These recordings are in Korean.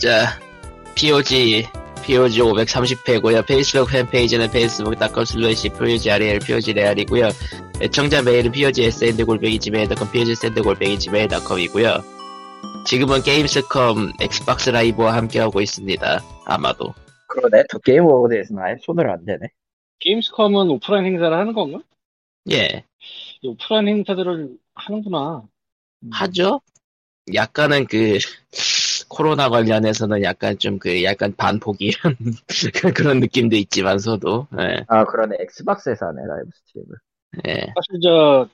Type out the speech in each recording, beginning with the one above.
자, POG, POG 530회고요. 페이스북 팬페이지는 facebook.com slash POGREL, POGREAL이고요. 애청자 메일은 POGSND 골뱅이 Gmail.com, POGSND 골뱅이 지메일.com이고요. 지금은 게임스컴 엑스박스 라이브와 함께하고 있습니다. 아마도. 그러네. 더 게임 어워드에서는 아예 손을 안 대네. 게임스컴은 오프라인 행사를 하는 건가? 예, 이 오프라인 행사들을 하는구나. 음. 하죠? 약간은 그, 코로나 관련해서는 약간 좀 그, 약간 반포기 이런 그런 느낌도 있지만서도, 예, 아, 그러네. 엑스박스에서 하네, live stream을. 예. 사실 저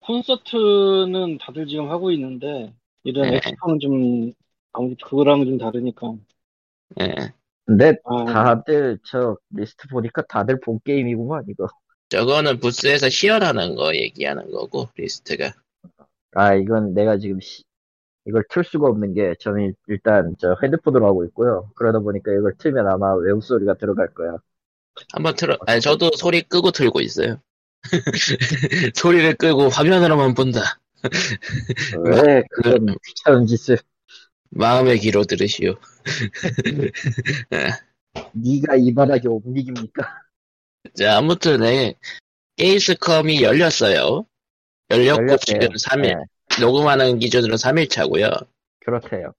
콘서트는 다들 지금 하고 있는데 이런 네. 엑스컴은 좀 아무래도 그거랑은 좀 다르니까. 예. 근데 아, 다들 저 리스트 보니까 다들 본 게임이구만, 이거. 저거는 부스에서 시연하는 거 얘기하는 거고, 리스트가. 아, 이건 내가 지금 시- 이걸 틀 수가 없는 게 저는 일단 저 핸드폰으로 하고 있고요. 그러다 보니까 이걸 틀면 아마 외부 소리가 들어갈 거야. 한번 틀어, 아니, 저도 소리 끄고 틀고 있어요. 소리를 끄고 화면으로만 본다. 왜 그런 귀찮은 짓을 마음의 귀로 들으시오. 네가 이 바닥에 옮기깁니까? 자, 아무튼, 네. 게임스컴이 열렸어요. 열렸고, 열렸대요. 지금 3일, 네, 녹음하는 기준으로 3일 차고요. 그렇대요.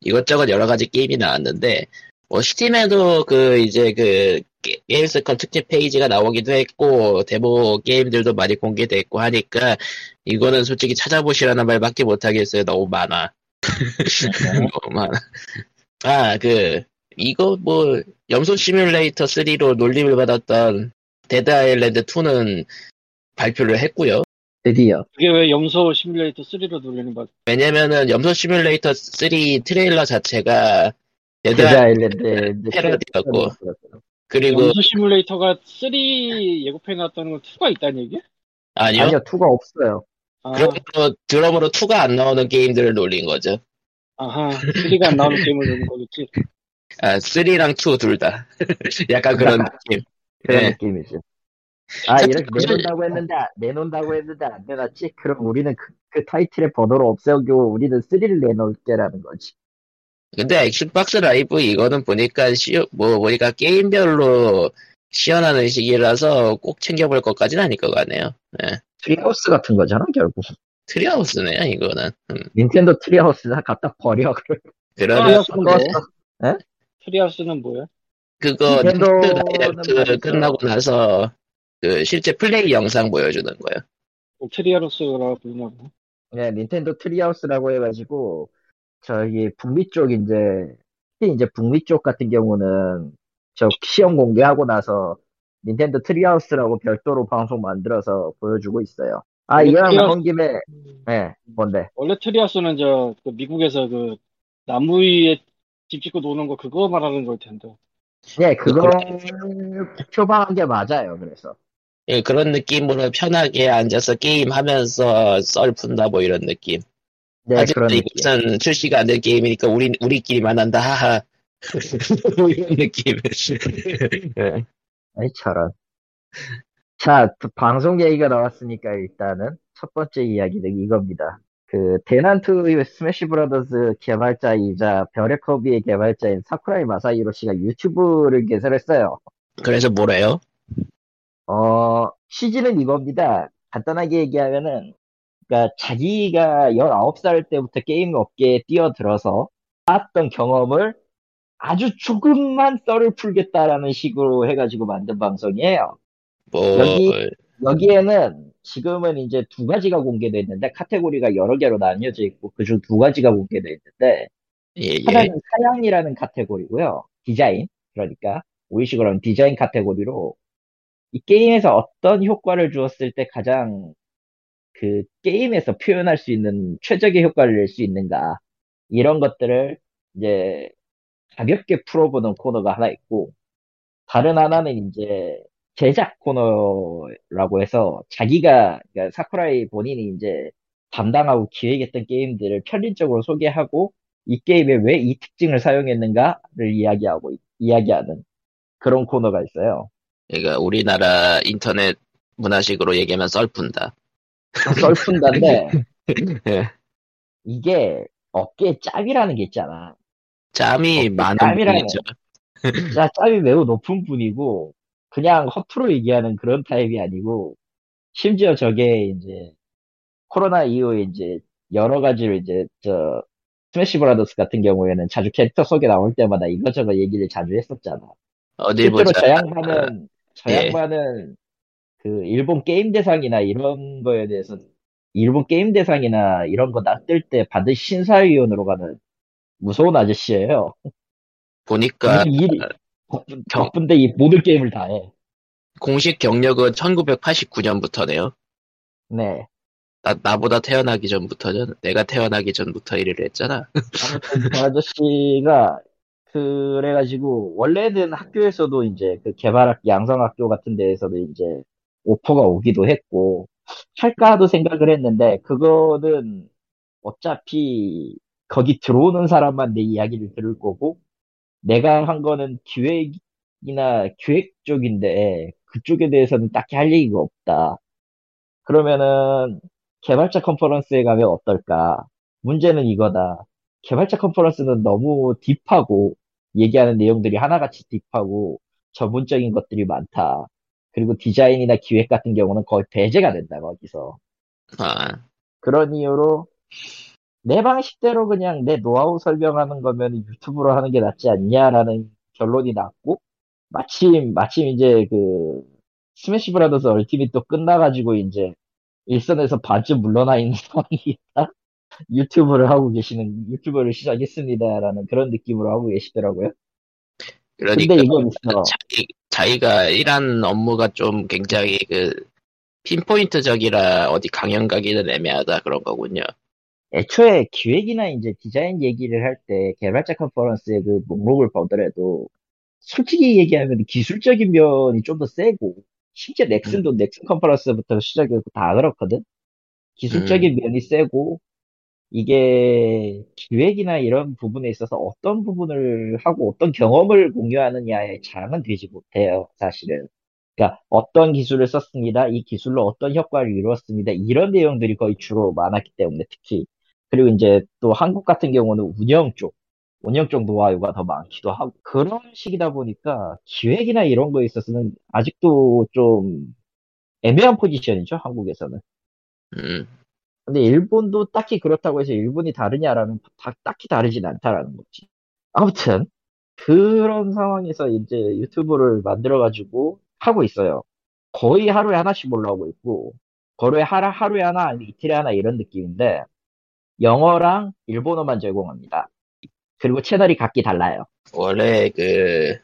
이것저것 여러 가지 게임이 나왔는데, 뭐, 스팀에도 그, 이제 그, 게- 게임스컴 특집 페이지가 나오기도 했고, 데모 게임들도 많이 공개됐고 하니까, 이거는 솔직히 찾아보시라는 말밖에 못 하겠어요. 너무 많아. 너무 많아. 아, 그, 이거 뭐, 염소 시뮬레이터 3로 놀림을 받았던 데드 아일랜드 2는 발표를 했고요. 드디어. 그게 왜 염소 시뮬레이터 3로 놀리는 거야? 왜냐면은 염소 시뮬레이터 3 트레일러 자체가 데드 아일랜드 패러디였고, 그리고, 염소 시뮬레이터가 3 예고편에 나왔다는 건 2가 있다는 얘기야? 아니요. 아니요, two가 없어요. 아, 드럼으로, 드럼으로 2가 안 나오는 게임들을 놀린 거죠. 아하, 3가 안 나오는 게임을 놀리는 거겠지. 아, 3랑 2 둘 다. 약간 그런 느낌. 그런 네. 느낌이죠. 아, 이렇게 내놓는다고 했는데, 내놓는다고 했는데 안 내놨지? 그럼 우리는 그, 그 타이틀의 번호를 없애고 우리는 3를 내놓을게라는 거지. 근데 엑스박스 라이브 이거는 보니까 시, 뭐, 보니까 게임별로 시연하는 시기라서 꼭 챙겨볼 것까지는 아닐 것 같네요. 예. 트리하우스 같은 거잖아, 결국. 트리하우스네요, 이거는. 음. 닌텐도 트리하우스 다 갖다 버려. 그래. 그러면 트리하우스는 뭐야? 뭐야? 그거 닌텐도는 닌텐도 다이렉트. 끝나고 나서 그 실제 플레이 영상 보여주는 거예요. 뭐 트리하우스라고 부르냐고. 네, 닌텐도 트리하우스라고 해가지고, 저기, 북미 쪽, 이제, 특히 이제 북미 쪽 같은 경우는, 저 시험 공개하고 나서, 닌텐도 트리하우스라고 별도로 방송 만들어서 보여주고 있어요. 아, 이왕 트리하우스- 나온 김에, 예, 뭔데? 원래 트리하우스는 저, 그 미국에서 그, 나무 위에 집 짓고 노는 거 그거 말하는 걸 텐데. 네, 그거, 표방한 게 맞아요, 그래서. 예, 그런 느낌으로 편하게 앉아서 게임하면서 썰 푼다 뭐 이런 느낌. 네, 하지만 그런. 이것은 출시가 안된 게임이니까 우리 우리끼리만 한다 하하. 뭐 이런 느낌. 예. 아이, 저런. 자, 또 방송 얘기가 나왔으니까 일단은 첫 번째 이야기는 이겁니다. 그, 대난투 스매시 브라더스 개발자이자 별의 커비의 개발자인 사쿠라이 마사히로 씨가 유튜브를 개설했어요. 그래서 뭐래요? 어, 취지는 이겁니다. 간단하게 얘기하면은, 그니까 자기가 19살 때부터 게임 업계에 뛰어들어서 쌓았던 경험을 아주 조금만 썰을 풀겠다라는 식으로 해가지고 만든 방송이에요. 뭐 여기- 여기에는 지금은 이제 두 가지가 공개되어 있는데 카테고리가 여러 개로 나뉘어져 있고 그중 두 가지가 공개되어 있는데 예, 예. 하나는 사양이라는 카테고리고요. 디자인 그러니까 우리식으로 하면 디자인 카테고리로 이 게임에서 어떤 효과를 주었을 때 가장 그 게임에서 표현할 수 있는 최적의 효과를 낼 수 있는가 이런 것들을 이제 가볍게 풀어보는 코너가 하나 있고 다른 하나는 이제 제작 코너라고 해서 자기가 그러니까 사쿠라이 본인이 이제 담당하고 기획했던 게임들을 편린적으로 소개하고 이 게임에 왜 이 특징을 사용했는가를 이야기하고 이야기하는 그런 코너가 있어요. 그러니까 우리나라 인터넷 문화식으로 얘기하면 썰푼다. 썰푼다인데 예. 이게 어깨에 짭이라는 게 있잖아. 짬이 어, 많은. 분이죠. 짬이 매우 높은 분이고 그냥 허투루 얘기하는 그런 타입이 아니고 심지어 저게 이제 코로나 이후에 이제 여러 가지로 이제 저 스매시 브라더스 같은 경우에는 자주 캐릭터 소개 나올 때마다 이것저것 얘기를 자주 했었잖아. 어디 실제로 보자. 저 양반은 저 예. 양반은 그 일본 게임 대상이나 이런 거에 대해서 일본 게임 대상이나 이런 거 낚을 때 받은 심사위원으로 가는 무서운 아저씨예요. 보니까 바쁜, 경- 바쁜데 이 모든 게임을 다 해. 공식 경력은 1989년부터네요. 네. 나, 나보다 태어나기 전부터죠. 내가 태어나기 전부터 일을 했잖아. 아무튼 그 아저씨가 그래가지고 원래는 학교에서도 이제 그 개발학 양성학교 같은 데에서도 이제 오퍼가 오기도 했고 할까도 생각을 했는데 그거는 어차피 거기 들어오는 사람만 내 이야기를 들을 거고 내가 한 거는 기획이나 기획 쪽인데 그쪽에 대해서는 딱히 할 얘기가 없다. 그러면은 개발자 컨퍼런스에 가면 어떨까? 문제는 이거다. 개발자 컨퍼런스는 너무 딥하고 얘기하는 내용들이 하나같이 딥하고 전문적인 것들이 많다. 그리고 디자인이나 기획 같은 경우는 거의 배제가 된다, 거기서. 아, 그런 이유로 내 방식대로 그냥 내 노하우 설명하는 거면 유튜브로 하는 게 낫지 않냐라는 결론이 났고, 마침, 마침 이제 그, 스매시 브라더스 얼티밋도 끝나가지고 이제 일선에서 반쯤 물러나 있는 상황이다. 유튜브를 하고 계시는, 유튜브를 시작했습니다라는 그런 느낌으로 하고 계시더라고요. 그러니까 근데 이건 있어. 자기, 자기가 일하는 업무가 좀 굉장히 그 핀포인트적이라 어디 강연 가기는 애매하다 그런 거군요. 애초에 기획이나 이제 디자인 얘기를 할 때 개발자 컨퍼런스의 그 목록을 보더라도 솔직히 얘기하면 기술적인 면이 좀 더 세고 심지어 넥슨도 넥슨 컨퍼런스부터 시작해서 다 그렇거든. 기술적인 면이 세고 이게 기획이나 이런 부분에 있어서 어떤 부분을 하고 어떤 경험을 공유하느냐에 장은 되지 못해요, 사실은. 그러니까 어떤 기술을 썼습니다. 이 기술로 어떤 효과를 이루었습니다. 이런 내용들이 거의 주로 많았기 때문에 특히 그리고 이제 또 한국 같은 경우는 운영 쪽, 운영 쪽 노하우가 더 많기도 하고 그런 식이다 보니까 기획이나 이런 거에 있어서는 아직도 좀 애매한 포지션이죠, 한국에서는. 음, 근데 일본도 딱히 그렇다고 해서 일본이 다르냐라는 다- 딱히 다르진 않다라는 거지. 아무튼 그런 상황에서 이제 유튜브를 만들어가지고 하고 있어요. 거의 하루에 하나씩 올라오고 있고 거의 하루, 하루에 하나 이틀에 하나 이런 느낌인데 영어랑 일본어만 제공합니다. 그리고 채널이 각기 달라요. 원래 그,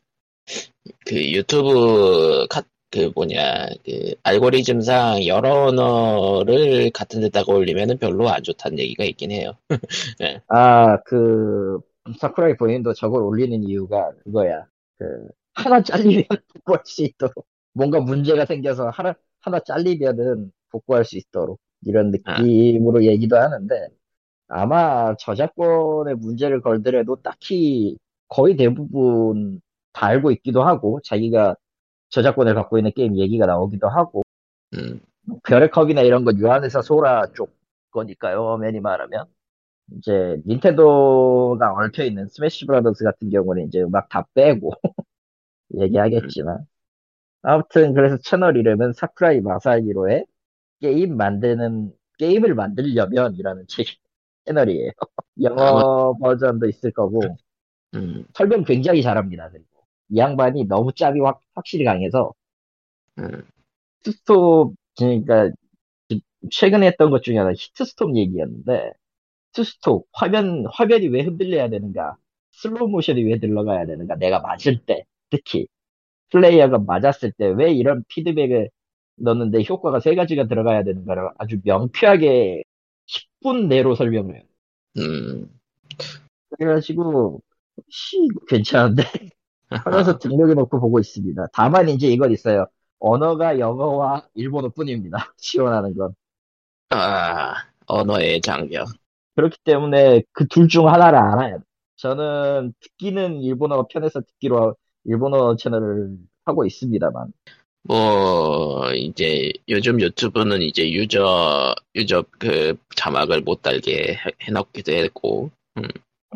그 유튜브 카, 그 뭐냐, 그 알고리즘상 여러 언어를 같은 데다가 올리면은 별로 안 좋다는 얘기가 있긴 해요. 아, 그 사쿠라이 본인도 저걸 올리는 이유가 그거야. 그 하나 잘리면 복구할 수 있도록 뭔가 문제가 생겨서 하나 하나 잘리면은 복구할 수 있도록 이런 느낌으로 얘기도 하는데 아마 저작권에 문제를 걸더라도 딱히 거의 대부분 다 알고 있기도 하고 자기가 저작권을 갖고 있는 게임 얘기가 나오기도 하고. 음, 별의 커비나 이런 건 유한회사 소라 쪽 거니까요 엄연히 말하면. 이제 닌텐도가 얽혀 있는 스매시 브라더스 같은 경우는 이제 음악 다 빼고 얘기하겠지만. 아무튼 그래서 채널 이름은 사쿠라이 마사히로의 게임 만드는 게임을 만들려면이라는 책 채널이에요. 영어 버전도 있을 거고. 음, 설명 굉장히 잘합니다. 그리고 이 양반이 너무 짬이 확, 확실히 강해서 음, hit stop 그러니까 최근에 했던 것 중에 하나 hit stop 얘기였는데 hit stop 화면 화면이 왜 흔들려야 되는가 슬로우 모션이 왜 들어가야 되는가 내가 맞을 때 특히 플레이어가 맞았을 때 왜 이런 피드백을 넣는데 효과가 세 가지가 들어가야 되는가를 아주 명쾌하게 10분 내로 설명을 해요. 음. 그래가지고 씨 괜찮은데 하면서 등록해놓고 보고 있습니다. 다만 이제 이건 있어요. 언어가 영어와 일본어 뿐입니다. 지원하는 건. 아, 언어의 장벽. 그렇기 때문에 그 둘 중 하나를 알아야 돼. 저는 듣기는 일본어 편에서 듣기로 일본어 채널을 하고 있습니다만. 뭐, 이제, 요즘 유튜브는 이제 유저, 유저 그 자막을 못 달게 해- 해놓기도 했고,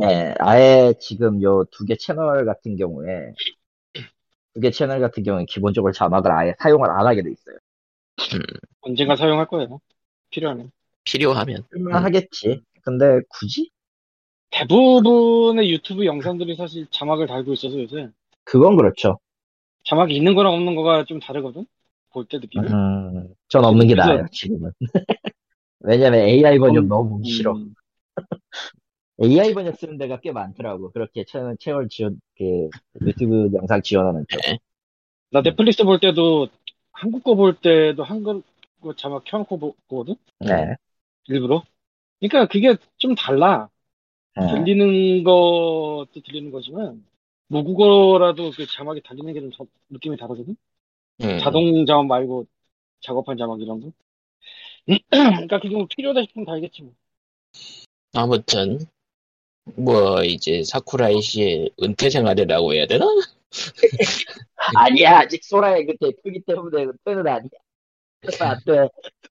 네, 아예 지금 요 두 개 채널 같은 경우에 두 개 채널 같은 경우에 기본적으로 자막을 아예 사용을 안 하게 돼 있어요. 언젠가 사용할 거예요. 필요하면. 필요하면. 하겠지. 근데 굳이? 대부분의 유튜브 영상들이 사실 자막을 달고 있어서 요새 그건 그렇죠. 자막이 있는 거랑 없는 거가 좀 다르거든. 볼 때 느낌이. 음, 전 없는 게 나아요, 지금은. 왜냐면 AI 번역 음, 너무 싫어. 음, AI 번역 쓰는 데가 꽤 많더라고. 그렇게 채널, 채널 지원, 그, 유튜브 영상 지원하는 쪽. 나 넷플릭스 볼 때도 한국 거 볼 때도 한국 거 자막 켜놓고 보- 보거든. 네. 일부러. 그러니까 그게 좀 달라. 네. 들리는 것도 들리는 거지만 모국어라도 그 자막이 달리는 게 좀 느낌이 다르거든. 음. 자동 자막 말고 작업한 자막 이런 거. 그러니까 그게 뭐 필요하다 싶으면 달겠지 뭐. 아무튼 뭐 이제 사쿠라이 씨 은퇴 생활이라고 해야 되나? 아니야, 아직 소라의 그 대표기 때문에 은퇴는 아니야. 그래서 안 돼.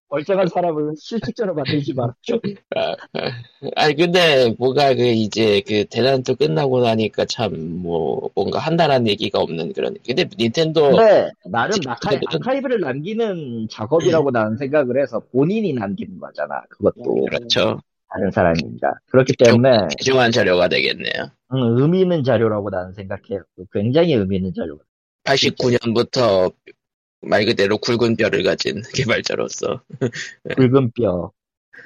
멀쩡한 사람을 실직자로 만들지 말아줘. 아니 근데 뭐가 그 이제 그 대난투 끝나고 나니까 참 뭐 뭔가 한다는 얘기가 없는 그런. 근데 닌텐도 근데 지금 아카이, 아카이브를 남기는 작업이라고 나는 생각을 해서 본인이 남기는 거잖아. 그것도 그렇죠. 다른 사람입니다. 그렇기 때문에 귀중한 자료가 되겠네요. 음, 의미 있는 자료라고 나는 생각해요. 굉장히 의미 있는 자료. 89년부터 말 그대로 굵은 뼈를 가진 개발자로서 붉은 뼈.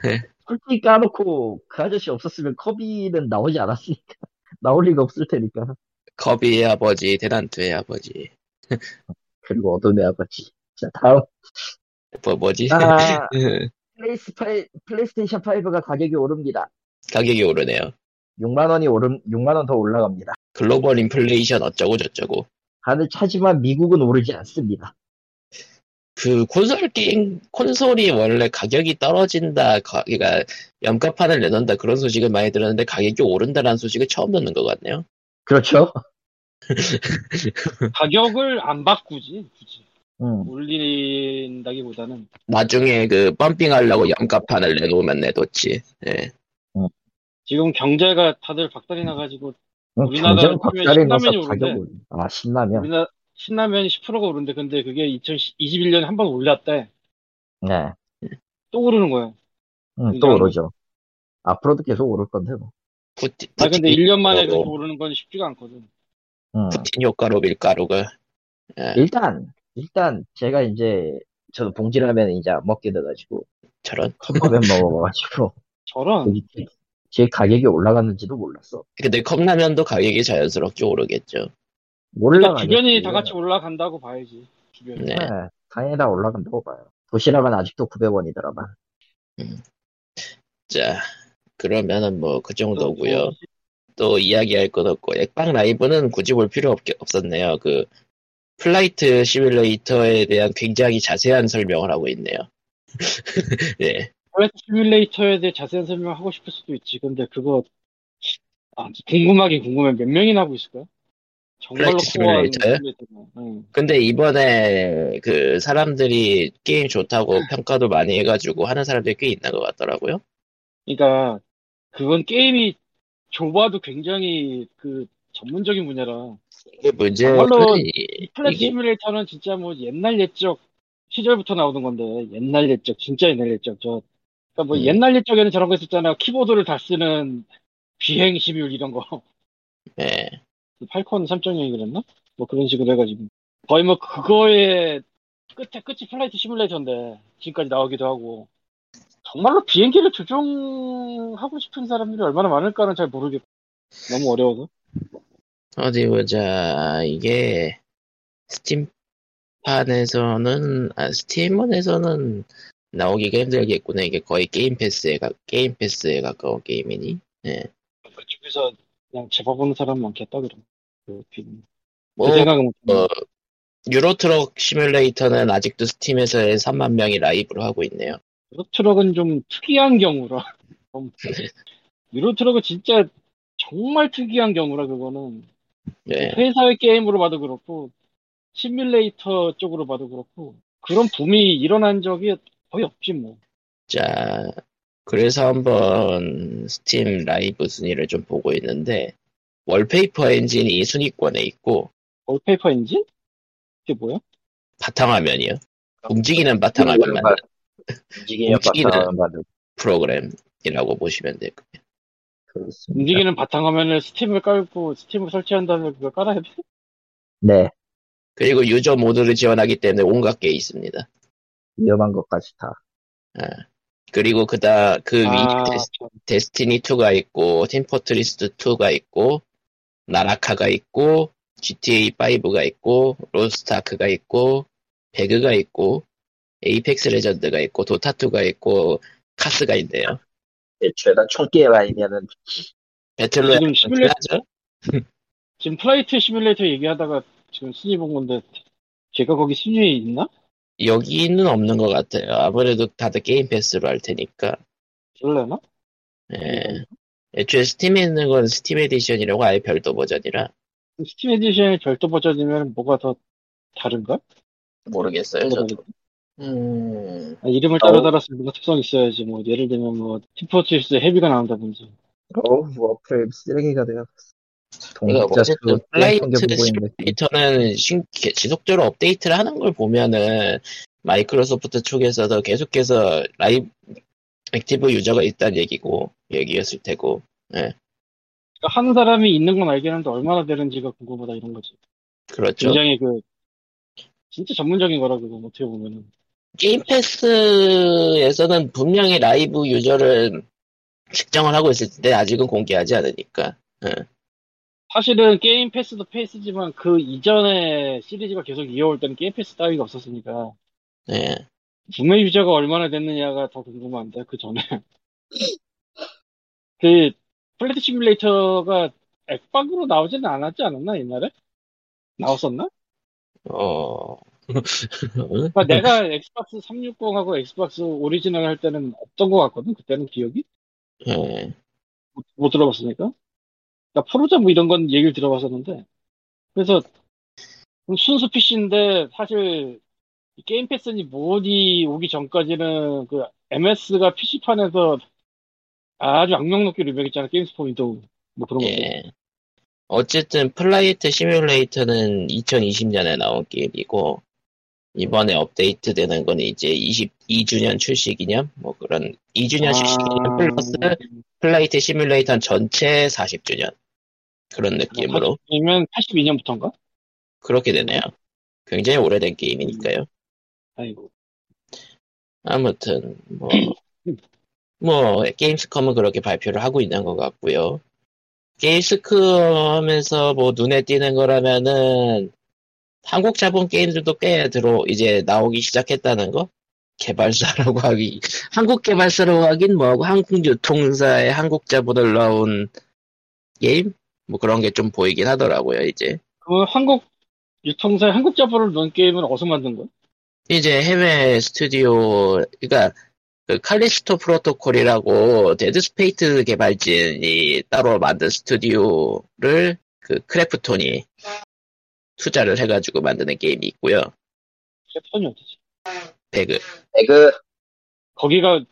네. 솔직히 까놓고 그 아저씨 없었으면 커비는 나오지 않았으니까. 나올 리가 없을 테니까. 커비의 아버지, 대난투의 아버지. 그리고 어둠의 아버지. 자, 다음. 뭐 뭐지? 아, 플레이스 파이, 플레이스테이션 5가 가격이 오릅니다. 가격이 오르네요. 6만 원이 오름, 6만 원 더 올라갑니다. 글로벌 인플레이션 어쩌고 저쩌고. 다들 차지만 미국은 오르지 않습니다. 그 콘솔 게임 콘솔이 원래 가격이 떨어진다, 가- 그러니까 염가판을 내놓는다 그런 소식을 많이 들었는데 가격이 오른다라는 소식을 처음 듣는 것 같네요. 그렇죠? 가격을 안 바꾸지 굳이 음. 올린다기보다는 나중에 그 펌핑하려고 염가판을 내놓으면 내놓지. 예. 지금 경제가 다들 박살이 나가지고 음, 우리나라 경쟁 치면 박살이 나서 신라면이 오른데. 아, 신라면. 우리나라 신라면이 10%가 오른데 근데 그게 2021년에 한 번 올랐대 네. 또 오르는 거야 음, 또 굉장히- 오르죠. 앞으로도 계속 오를 건데, 뭐. 푸틴, 아 근데 푸틴 1년 만에 그렇게 오르는 건 쉽지가 않거든 음. 푸틴 효과로 밀가루가. 예, 일단, 일단, 제가 이제, 저도 봉지라면 이제 안 먹게 돼가지고, 저런. 컵라면 먹어가지고, 저런 제- 제 가격이 올라갔는지도 몰랐어. 근데 컵라면도 가격이 자연스럽게 오르겠죠. 그러니까 올라가겠지. 주변이 다 같이 올라간다고 봐야지 주변이 네. 네, 당연히 다 올라간다고 봐요. 도시락은 아직도 900원이더라만. 자, 그러면은 뭐 그 정도고요. 어, 또 이야기할 것 없고 엑박 라이브는 굳이 볼 필요 없, 없었네요. 그 플라이트 시뮬레이터에 대한 굉장히 자세한 설명을 하고 있네요. 예. 플라이트 시뮬레이터에 대해 자세한 설명을 하고 싶을 수도 있지 근데 그거 아, 궁금하긴 궁금해 몇 명이나 하고 있을까요? 정말로 시뮬레이터요? 응. 근데 이번에 그 사람들이 게임 좋다고 평가도 많이 해가지고 하는 사람들이 꽤 있는 것 같더라고요. 그러니까 그건 게임이 좁아도 굉장히 그 전문적인 분야라 이게 정말로 이- Flight 이게 시뮬레이터는 진짜 뭐 옛날 옛적 시절부터 나오는 건데 옛날 옛적 진짜 옛날 옛적 저 그러니까 뭐 음. 옛날 옛적에는 저런 거 있었잖아요 키보드를 다 쓰는 비행 시뮬 이런 거 예. Falcon 3.0이 그랬나? 뭐 그런 식으로 해가지고 거의 뭐 그거의 끝에 끝이 Flight Simulator인데 지금까지 나오기도 하고 정말로 비행기를 조종하고 싶은 사람들이 얼마나 많을까는 잘 모르겠고 너무 어려워서 어디 보자. 이게 Steam판에서는 아 Steam판에서는 나오기가 힘들겠구나. 이게 거의 Game Pass에 가 Game Pass에 가까운 게임이니. 예. 그쪽에서 그냥 잡아보는 사람 많겠다 그럼 그, 그뭐 생각은 못 어, 유로트럭 시뮬레이터는 아직도 스팀에서 3만 명이 라이브로 하고 있네요. 유로트럭은 좀 특이한 경우라 좀 유로트럭은 진짜 정말 특이한 경우라 그거는 예. 회사의 게임으로 봐도 그렇고 시뮬레이터 쪽으로 봐도 그렇고 그런 붐이 일어난 적이 거의 없지 뭐 자, 그래서 한번 스팀 라이브 순위를 좀 보고 있는데 Wallpaper Engine이 순위권에 있고 Wallpaper Engine? 그게 뭐야? 바탕화면이요. 움직이는 바탕화면만 움직이는 움직이는- 바탕화면 프로그램이라고 보시면 되고 그렇습니다. 움직이는 바탕화면을 Steam을 깔고 Steam을 설치한 다음에 그걸 깔아야 돼? 네 그리고 user mod를 지원하기 때문에 온갖 게 있습니다. 위험한 것까지 다. 그리고 그다 그 위에 아, Des, Destiny 2가 있고 Team Fortress 2가 있고 Naraka가 있고 GTA 5가 있고 Lost Ark가 있고 배그가 있고 Apex Legends가 있고 Dota 2가 있고 카스가 있네요. 애초에 다 총게임 아니면은 battle royale 지금 시뮬레- 하죠? 지금 Flight Simulator 얘기하다가 지금 순위 본 건데 걔가 거기 순위에 있나? 여기는 없는 것 같아요. 아무래도 다들 Game Pass로 할 테니까. 그럴래나? 예. 애초에 Steam에 있는 건 Steam edition이라고 아예 별도 버전이라 Steam edition의 별도 버전이면 뭐가 더 다른가? 모르겠어요. 저도. 음, 아, 이름을 따로 달았으면 뭔가 특성이 있어야지 뭐 예를 들면 뭐 Team Fortress Heavy가 나온다든지. 어우 Warframe 쓰레기가 돼요. 그러니까 동자 어쨌든 수 Flight Simulator는 신- 지속적으로 업데이트를 하는 걸 보면은 마이크로소프트 쪽에서도 계속해서 live active user가 있다는 얘기고 얘기였을 테고 그러니까 하는 사람이 있는 건 알겠는데 얼마나 되는지가 궁금하다 이런 거지. 그렇죠. 굉장히 그 진짜 전문적인 거라 그거 어떻게 보면은 Game Pass에서는 분명히 live user를 측정을 하고 있을 텐데 아직은 공개하지 않으니까 사실은 Game Pass도 Pass지만 그 이전에 시리즈가 계속 이어올 때는 Game Pass 따위가 없었으니까 네. 구매 user가 얼마나 됐느냐가 더 궁금한데 그 전에 그 Flight Simulator가 액박으로 나오지는 않았지 않았나 옛날에? 나왔었나? 어 그러니까 내가 Xbox 360하고 Xbox 오리지널 할 때는 없던 것 같거든 그때는 기억이? 예. 못, 못 들어봤으니까. 나 Forza 뭐 이런 건 얘기를 들어봤었는데. 그래서 순수 PC인데 사실 이 Game Pass니 뭐니 오기 전까지는 그 MS가 PC판에서 아주 악명 높게 리뷰했잖아 Games for Windows 뭐 그런 거 예. 어쨌든 Flight Simulator는 2020년에 나온 게임이고 이번에 업데이트 되는 건 이제 22주년 출시 기념 뭐 그런 2주년 출시 기념 플러스 Flight Simulator 전체 40주년 그런 느낌으로 아니면 82년부터인가? 그렇게 되네요. 굉장히 오래된 게임이니까요. 아이고 아무튼 뭐, 뭐 Gamescom은 그렇게 발표를 하고 있는 것 같고요. Gamescom에서 뭐 눈에 띄는 거라면은 한국 자본 게임들도 꽤 들어 이제 나오기 시작했다는 거. 개발사라고 하기 한국 개발사라고 하긴 뭐하고 한국 유통사에 한국 자본을 넣은 게임 뭐 그런 게 좀 보이긴 하더라고요 이제 그 한국 유통사에 한국 자본을 넣은 게임은 어디서 만든 거야? 이제 해외 스튜디오, 그러니까 그 칼리스토 프로토콜이라고 Dead Space 개발진이 따로 만든 스튜디오를 그 Krafton이 투자를 해가지고 만드는 게임이 있고요. Krafton이 어디지? 배그. 배그 거기가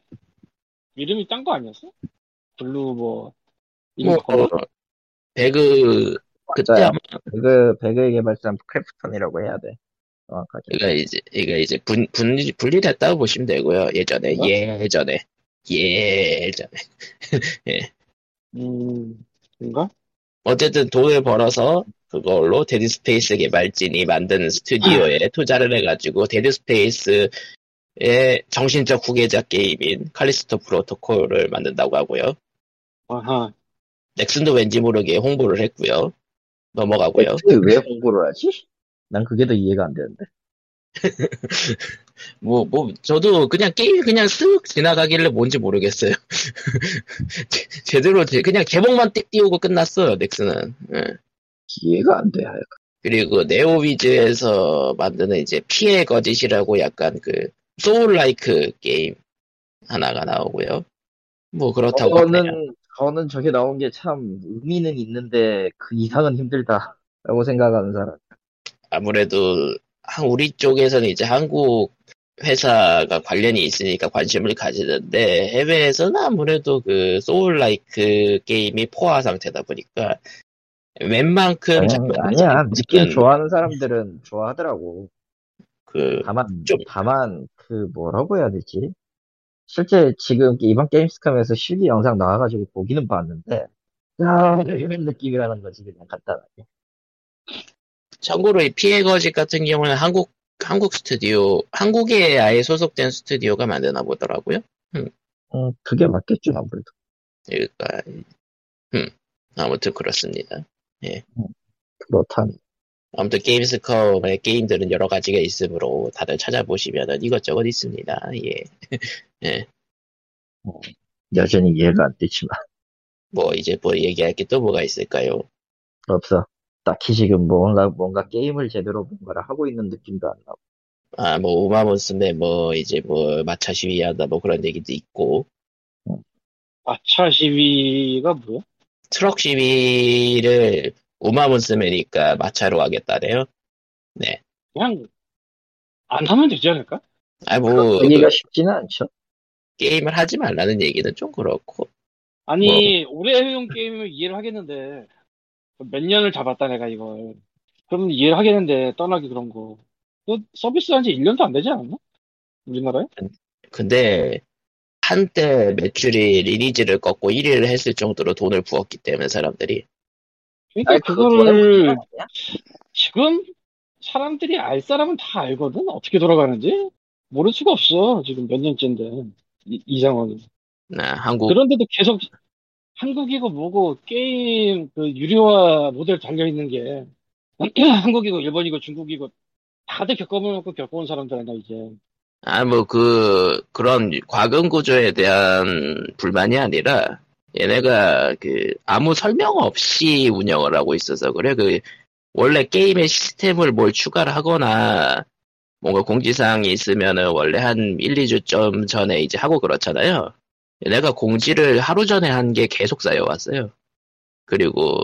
이름이 딴 거 아니었어? 블루 뭐뭐 바꿔? 배그 그때 맞아요. 아마 배그 배그의 개발사는 Krafton이라고 해야 돼. 정확하게. 이거 이제 이거 이제 분 분리 분리됐다고 보시면 되고요. 예전에 뭐? 예전에 예전에 음 뭔가? 어쨌든 돈을 벌어서 그걸로 Dead Space 개발진이 만든 스튜디오에 투자를 해가지고 Dead Space의 정신적 후계자 게임인 칼리스토 프로토콜을 만든다고 하고요. 아하 넥슨도 왠지 모르게 홍보를 했고요. 넘어가고요. 왜 홍보를 하지? 난 그게 더 이해가 안 되는데. 뭐, 뭐, 저도 그냥 게임이 그냥 쓱 지나가길래 뭔지 모르겠어요. 제- 제대로, 제- 그냥 개봉만 띡 띄우고 끝났어요, 넥슨은. 예. 이해가 안 돼. 그리고 네오위즈에서 만드는 이제 피해 거짓이라고 약간 그 소울 라이크 게임 하나가 나오고요. 뭐 그렇다고 하네요. 저는 저는 저게 나온 게 참 의미는 있는데 그 이상은 힘들다라고 생각하는 사람. 아무래도 한- 우리 쪽에서는 이제 한국 회사가 관련이 있으니까 관심을 가지는데 해외에서는 아무래도 그 소울 라이크 게임이 포화 상태다 보니까 웬만큼 아니. 찍는 느낌 좋아하는 사람들은 좋아하더라고. 그 다만, 좀- 다만, 그, 뭐라고 해야 되지? 실제 지금 이번 게임스컴에서 실기 영상 나와가지고 보기는 봤는데, 야, 이런 느낌이라는 거지, 그냥 간단하게. 참고로 이 피해 거짓 같은 경우는 한국 한국 스튜디오 한국에 아예 소속된 스튜디오가 만드나 보더라고요. 음, 그게 맞겠죠, 아무래도. 그러니까 음 아무튼 그렇습니다. 그렇다니. 아무튼 게임스컴의 게임들은 여러 가지가 있으므로 다들 찾아보시면은 이것저것 있습니다. 예. 여전히 이해가 안 되지만. 뭐 이제 뭐 얘기할 게 또 뭐가 있을까요? 없어. 딱히 지금 뭔가, 뭔가 게임을 제대로 뭔가를 하고 있는 느낌도 안 나고. 아 뭐 우마무스메 뭐 이제 뭐 마차 시위한다 뭐 그런 얘기도 있고 아차 시위가 뭐야? 트럭 시위를 우마무스메니까 마차로 하겠다네요. 그냥 안 하면 되지 않을까? 아뭐 그러기가 쉽지는 않죠. 게임을 하지 말라는 얘기는 좀 그렇고 아니 오래 해온 게임이면 이해를 하겠는데 몇 년을 잡았다 내가 이걸 그러면 이해를 하겠는데 떠나기 그런 거 그 서비스 한 지 1년도 안 되지 않았나? 우리나라에? 근데 한때 매출이 리니지를 꺾고 1위를 했을 정도로 돈을 부었기 때문에 사람들이. 그러니까 아니, 그거 그거를? 지금 사람들이 알 사람은 다 알거든? 어떻게 돌아가는지? 모를 수가 없어 지금 몇 년째인데 이, 이 상황이. 나 한국. 그런데도 계속 한국이고 뭐고 게임 그 유료화 모델 달려 있는 게 한국이고 일본이고 중국이고 다들 겪어보고 겪어온 사람들 아니야 이제 아 뭐 그 그런 과금 구조에 대한 불만이 아니라 얘네가 그 아무 설명 없이 운영을 하고 있어서 그래 그 원래 게임의 시스템을 뭘 추가를 하거나 뭔가 공지사항이 있으면은 원래 한 1, 2주쯤 전에 이제 하고 그렇잖아요. 얘네가 공지를 하루 전에 한 게 계속 쌓여왔어요. 그리고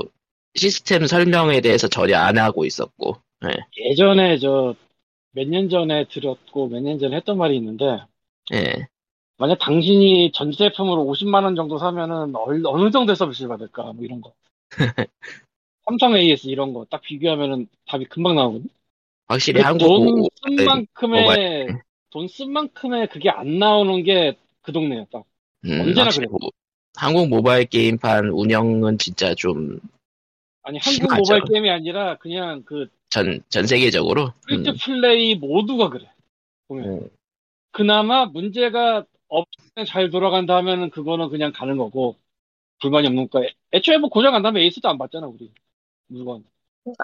시스템 설명에 대해서 전혀 안 하고 있었고, 예. 예전에 저 몇 년 전에 들었고 몇 년 전에 했던 말이 있는데 예. 만약 당신이 전 제품으로 50만 원 정도 사면은 얼- 어느 정도의 서비스를 받을까 뭐 이런 거 삼성 AS 이런 거 딱 비교하면은 답이 금방 나오거든 확실히 한국 돈 오- 쓴 네, 만큼의 돈 쓴 만큼의 그게 안 나오는 게 그 동네야 딱 음, 언제나 그래요. 뭐, 한국 모바일 게임판 운영은 진짜 좀 아니 한국 심하죠. 모바일 게임이 아니라 그냥 그 전, 전 세계적으로? 음, free to play 모두가 그래. 보면. 음. 그나마 문제가 없으면 잘 돌아간다 하면은 그거는 그냥 가는 거고 불만이 없는 거야. 애초에 뭐 고장 안 나면 AS도 안 받잖아 우리. 물건.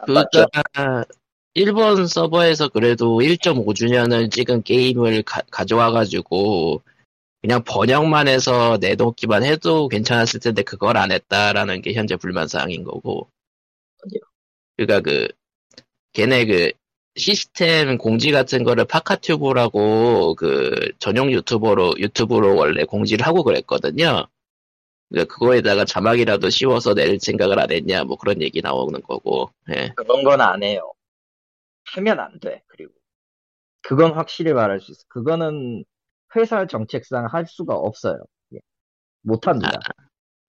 맞죠? 그니까 일본 서버에서 그래도 1.5주년을 찍은 게임을 가, 가져와가지고 그냥 번역만 해서 내놓기만 해도 괜찮았을 텐데 그걸 안 했다라는 게 현재 불만사항인 거고. 그니까 그 걔네 그 시스템 공지 같은 거를 파카튜브라고 그 전용 유튜버로 유튜브로 원래 공지를 하고 그랬거든요. 그러니까 그거에다가 자막이라도 씌워서 낼 생각을 안 했냐 뭐 그런 얘기 나오는 거고. 예. 그런 건 안 해요. 하면 안 돼, 그리고. 그건 확실히 말할 수 있어. 그거는 회사 정책상 할 수가 없어요. 예. 못 합니다.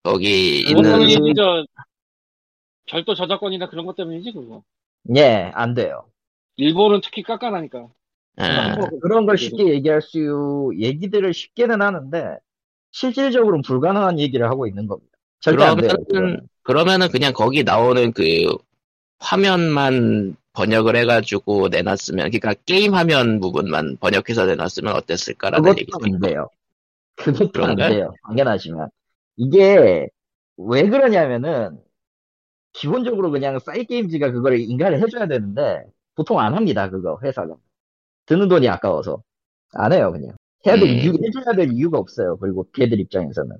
거기 그거는 있는 음. 저 별도 저작권이나 그런 것 때문이지 그거 예, 안 돼요. 일본은 특히 깐깐하니까 아, 그런 걸 쉽게 얘기할 수, 얘기들을 쉽게는 하는데, 실질적으로는 불가능한 얘기를 하고 있는 겁니다. 절대 안 돼요. 그러면은 그거는. 그러면은 그냥 거기 나오는 그 화면만 번역을 해가지고 내놨으면 그러니까 게임 화면 부분만 번역해서 내놨으면 어땠을까라는 그것도 얘기도 안. 돼요. 그것도 안 그런가요? 돼요. 당연하지만. 이게, 왜 그러냐면은, 기본적으로 그냥 사이게임즈가 그걸 인가를 해줘야 되는데, 보통 안 합니다, 그거, 회사가. 드는 돈이 아까워서. 안 해요, 그냥. 해도 음. 이유, 해줘야 될 이유가 없어요. 그리고 걔들 입장에서는.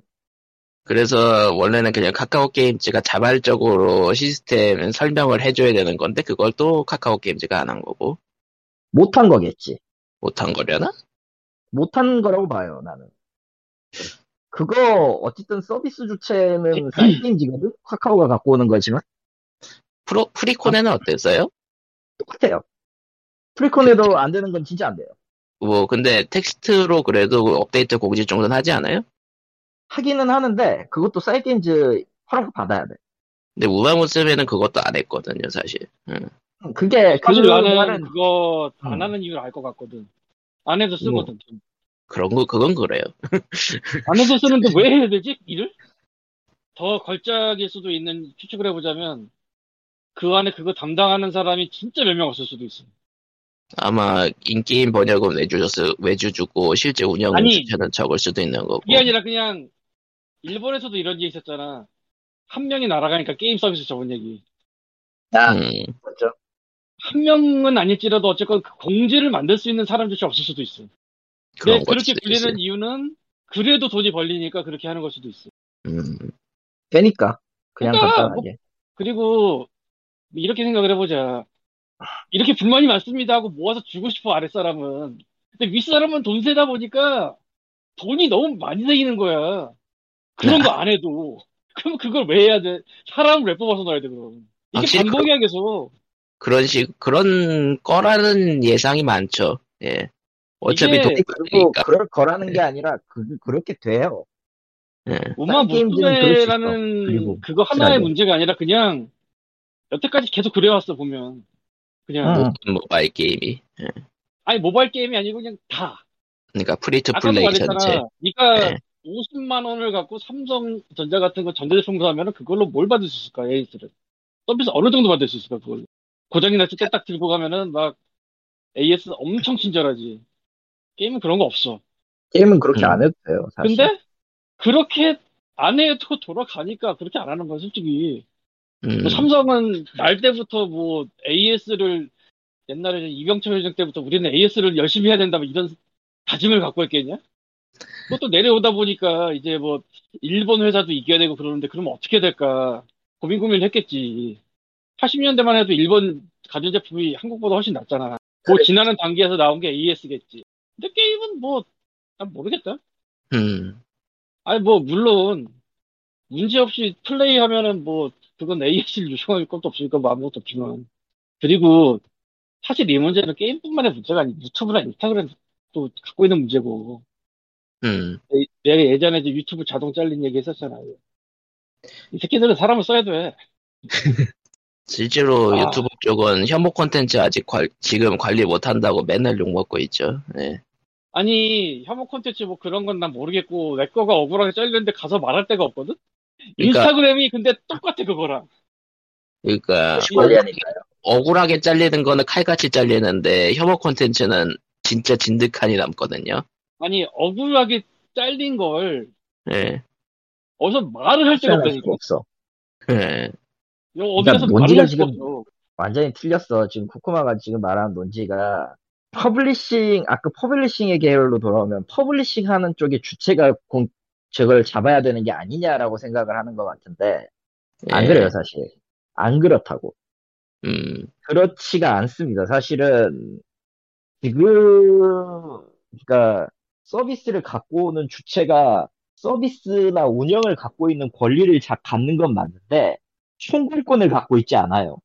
그래서 원래는 그냥 카카오 게임즈가 자발적으로 시스템 설명을 해줘야 되는 건데 그걸 또 카카오 게임즈가 안 한 거고 못한 거겠지. 못한 거려나? 못한 거라고 봐요, 나는. 그거, 어쨌든 서비스 주체는 사이게임즈거든? 카카오가 갖고 오는 거지만, 프로 프리코네는 어땠어요? 똑같아요. 프리코네도 안 되는 건 진짜 안 돼요. 뭐 근데 텍스트로 그래도 업데이트 공지 정도는 하지 않아요? 하기는 하는데 그것도 사이트인즈 허락 받아야 돼. 근데 우마무스메는 그것도 안 했거든요, 사실. 응. 그게 그 사실 나는 말은 그거 안 음. 하는 이유를 알 것 같거든. 안 해도 쓰거든. 그런 거 그건 그래요. 안 해도 쓰는데 왜 해야 되지? 일을? 더 걸작일 수도 있는 추측을 해보자면 그 안에 그거 담당하는 사람이 진짜 몇 명 없을 수도 있어. 아마 인게임 번역은 외주줬 외주 주고 실제 운영 아니, 주체는 적을 수도 있는 거고. 그게 아니라 그냥 일본에서도 이런 게 있었잖아. 한 명이 날아가니까 게임 서비스 접은 얘기. 아, 음, 맞죠. 한 명은 아닐지라도 어쨌건 그 공지를 만들 수 있는 사람조차 없을 수도 있어. 그런 걸 그렇게 불리는. 이유는 그래도 돈이 벌리니까 그렇게 하는 걸 수도 있어. 음, 되니까 그냥 그러니까 간단하게. 그리고 이렇게 생각을 해보자. 이렇게 불만이 많습니다 하고 모아서 주고 싶어 아랫 사람은. 근데 윗 사람은 돈 세다 보니까 돈이 너무 많이 생기는 거야. 그런 거 안 해도. 그럼 그걸 왜 해야 돼? 사람을 왜 뽑아서 넣어야 돼, 그럼. 이게 확실히 반복이야, 계속. 그런 식 그런 거라는 예상이 많죠. 예. 어차피 이게- 돈 그리고. 그럴 거라는 게 아니라 그, 그렇게 돼요. 예. 있어. 무스메라는 그리고 그거 하나의. 문제가 아니라 그냥 여태까지 계속 그래왔어, 보면. 그냥. 응. 모든 모바일 게임이. 예. 아니, 모바일 게임이 아니고 그냥 다. 그러니까 free to 아까도 플레이 전체. 그러니까 네. 50만 원을 갖고 삼성전자 같은 거 전자제품 사면은 그걸로 뭘 받을 수 있을까, AS를. 서비스 어느 정도 받을 수 있을까, 그걸로. 고장이 났을 때 딱 들고 가면은 막 AS 엄청 친절하지. 게임은 그런 거 없어. 게임은 그렇게 음. 안 해도 돼요. 사실. 근데 그렇게 안 해도 돌아가니까 그렇게 안 하는 거야, 솔직히. 음, 뭐 삼성은 날 때부터 뭐 AS를 옛날에 이병철 회장 때부터 우리는 AS를 열심히 해야 된다 뭐 이런 다짐을 갖고 있겠냐? 그것도 내려오다 보니까 이제 뭐 일본 회사도 이겨야 되고 그러는데 그러면 어떻게 될까 고민 고민을 했겠지. 80년대만 해도 일본 가전제품이 한국보다 훨씬 낫잖아. 그 지나는 단계에서 나온 게 AS겠지. 근데 게임은 뭐 난 모르겠다. 음, 아니 뭐 물론 문제 없이 플레이하면은 뭐 그건 AS를 요청할 것도 없으니까 뭐 아무것도 없지만 그리고 사실 이 문제는 게임뿐만의 문제가 아니고 유튜브나 인스타그램도 갖고 있는 문제고 음. 내- 내가 예전에 유튜브 자동 잘린 얘기 했었잖아요. 이 새끼들은 사람을 써야 돼. 실제로 아. 유튜브 쪽은 혐오 콘텐츠 아직 관- 지금 관리 못 한다고 맨날 욕먹고 있죠. 예. 아니 혐오 콘텐츠 뭐 그런 건 난 모르겠고 내 거가 억울하게 잘렸는데 가서 말할 데가 없거든. 그러니까- 인스타그램이 근데 똑같아 그거랑. 그러니까. 억울하게 잘리는 거는 칼같이 잘리는데 혐오 콘텐츠는 진짜 진득하니 남거든요. 아니 억울하게 잘린 걸 예. 어디서 말을 할 수가 없다니까. 없어. 예. 이거 어디서 논지가 지금. 완전히 틀렸어. 지금 코코마가 지금 말한 논지가 publishing 아까 publishing의 계열로 돌아오면 publishing 하는 쪽의 주체가 공, 저걸 잡아야 되는 게 아니냐라고 생각을 하는 것 같은데 안 예. 그래요 사실 안 그렇다고 음, 그렇지가 않습니다. 사실은 지금 그러니까 서비스를 갖고 오는 주체가 서비스나 운영을 갖고 있는 권리를 자, 갖는 건 맞는데 총괄권을 갖고 있지 않아요.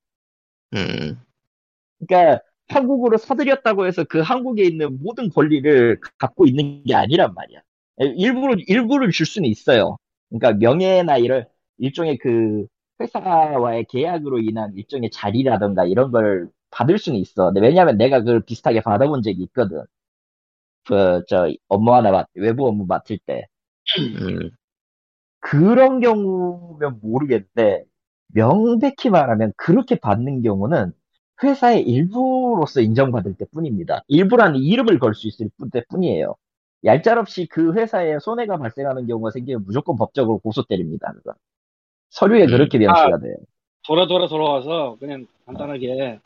음, 그러니까 한국으로 사들였다고 해서 그 한국에 있는 모든 권리를 갖고 있는 게 아니란 말이야. 일부를 일부를 줄 수는 있어요. 그러니까 명예나 이런 일종의 그 회사와의 계약으로 인한 일종의 자리라던가 이런 걸 받을 수는 있어. 왜냐면 내가 그걸 비슷하게 받아본 적이 있거든. 그 저 업무 하나 맡 외부 업무 맡을 때 음, 그런 경우면 모르겠는데 명백히 말하면 그렇게 받는 경우는 회사의 일부로서 인정받을 때뿐입니다. 일부라는 이름을 걸 수 있을 뿐- 때뿐이에요. 얄짤없이 그 회사에 손해가 발생하는 경우가 생기면 무조건 법적으로 고소 때립니다. 그거. 서류에 음. 그렇게 명시가 돼요. 돌아 돌아 돌아와서 그냥 간단하게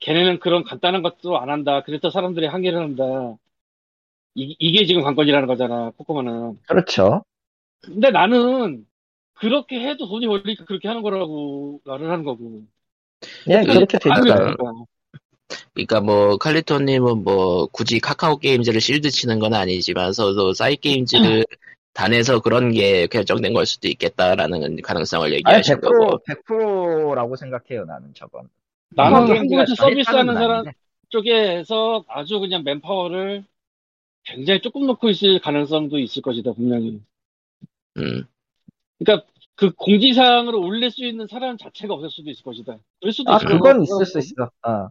걔네는 그런 간단한 것도 안 한다. 그래서 사람들이 항의를 한다. 이, 이게 지금 관건이라는 거잖아. 코코마는. 그렇죠. 근데 나는 그렇게 해도 돈이 벌리니까 그렇게 하는 거라고 말을 하는 거고. 그냥 그- 그렇게 안 되니까요. 그러니까. 그러니까 뭐 칼리토님은 뭐 굳이 카카오 게임즈를 실드 치는 건 아니지만서도 사이 게임즈를 단에서 그런 게 결정된 걸 수도 있겠다라는 가능성을 아니, 얘기하신 거고. 100%, 100%라고 생각해요, 나는 저건. 나는 한국에서 서비스하는 사람. 쪽에서 아주 그냥 맨파워를 굉장히 조금 놓고 있을 가능성도 있을 것이다, 분명히. 음. 그러니까 그 공지사항으로 올릴 수 있는 사람 자체가 없을 수도 있을 것이다. 그럴 수도 아, 있을 그건. 있을 수 있어. 어.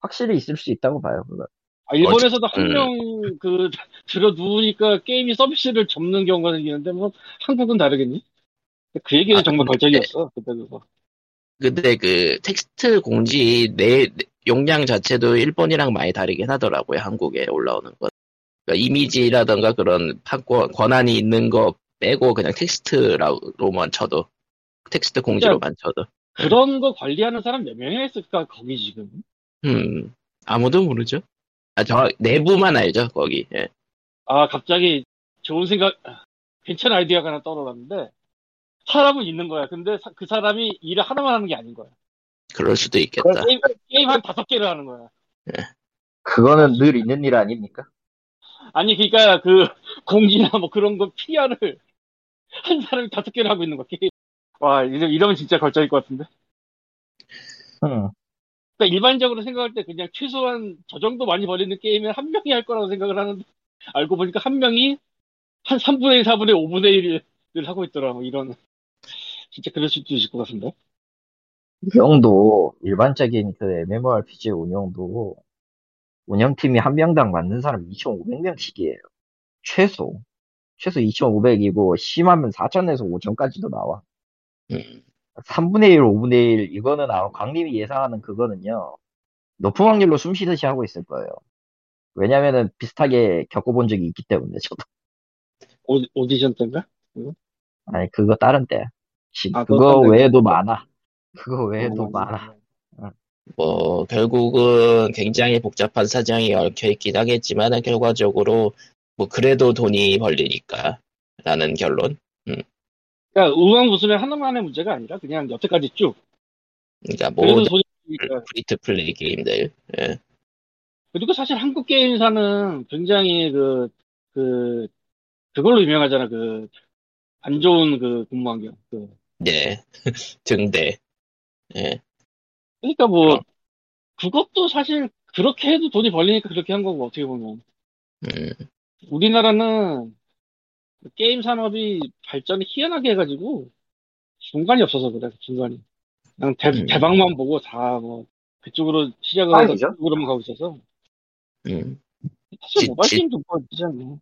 확실히 있을 수 있다고 봐요, 그건. 아, 일본에서도 음. 한명 그 들어 누우니까 게임이 서비스를 접는 경우가 생기는데 뭐 한국은 다르겠니? 그 얘기는 아, 정말 걸작이었어 그때 그거. 근데 그 텍스트 공지 내 내- 용량 자체도 일본이랑 많이 다르긴 하더라고요. 한국에 올라오는 건. 그러니까 이미지라던가 그런 판권 권한이 있는 거 빼고 그냥 텍스트로만 쳐도 텍스트 공지로만 쳐도 그런 거 관리하는 사람 몇 명이나 있을까 거기 지금? 음 아무도 모르죠. 아 저 내부만 알죠 거기. 예. 아 갑자기 좋은 생각, 괜찮은 아이디어가 하나 떠올랐는데 사람은 있는 거야. 근데 사- 그 사람이 일을 하나만 하는 게 아닌 거야. 그럴 수도 있겠다. 게임, 게임 한 다섯 개를 하는 거야. 그거는 늘 있는 일 아닙니까? 아니 그러니까 그 공지나 뭐 그런 거 PR을 한 사람이 다섯 개를 하고 있는 거야. 게임. 와 이러, 이러면 진짜 걸작일 것 같은데. 응. 그러니까 일반적으로 생각할 때 그냥 최소한 저 정도 많이 벌리는 게임은 한 명이 할 거라고 생각을 하는데 알고 보니까 한 명이 한 3분의 1, 4분의 5분의 1을 하고 있더라. 뭐 이런 진짜 그럴 수도 있을 것 같은데. 운영도 일반적인 그 MMORPG 운영도 운영팀이 한 명당 맞는 사람 2,500명씩이에요. 최소. 최소 2,500이고 심하면 4,000에서 5,000까지도 나와. 음, 3분의 1, 5분의 1 이거는 아마 광님이 예상하는 그거는요. 높은 확률로 숨 쉬듯이 하고 있을 거예요. 왜냐면은 비슷하게 겪어본 적이 있기 때문에 저도. 오, 오디션 때인가? 아니 그거 다른 때. 지- 아, 그거 외에도 많아. 그거 외에도 어, 많아. 뭐 결국은 굉장히 복잡한 사정이 얽혀 있긴 하겠지만은 결과적으로 뭐 그래도 돈이 벌리니까 라는 결론. 그러니까 우마무스메 하나만의 문제가 아니라 그냥 여태까지 쭉. 그러니까 모든 돈이 벌리니까. free to play 게임들. 예. 그리고 사실 한국 게임사는 굉장히 그, 그, 그걸로 유명하잖아. 그, 안 좋은 그 근무 환경. 그. 네. 등대. 예. 그러니까 뭐, 그럼. 그것도 사실 그렇게 해도 돈이 벌리니까 그렇게 한 거고, 어떻게 보면. 음, 우리나라는 게임 산업이 발전이 희한하게 해가지고, 중간이 없어서 그래, 중간이. 그냥 대, 음. 대박만 보고 다 뭐, 그쪽으로 시작을 해서. 그쪽으로만 가고 있어서. 음. 사실 지- 모바일 지- 게임도 뭐, 있지 않나.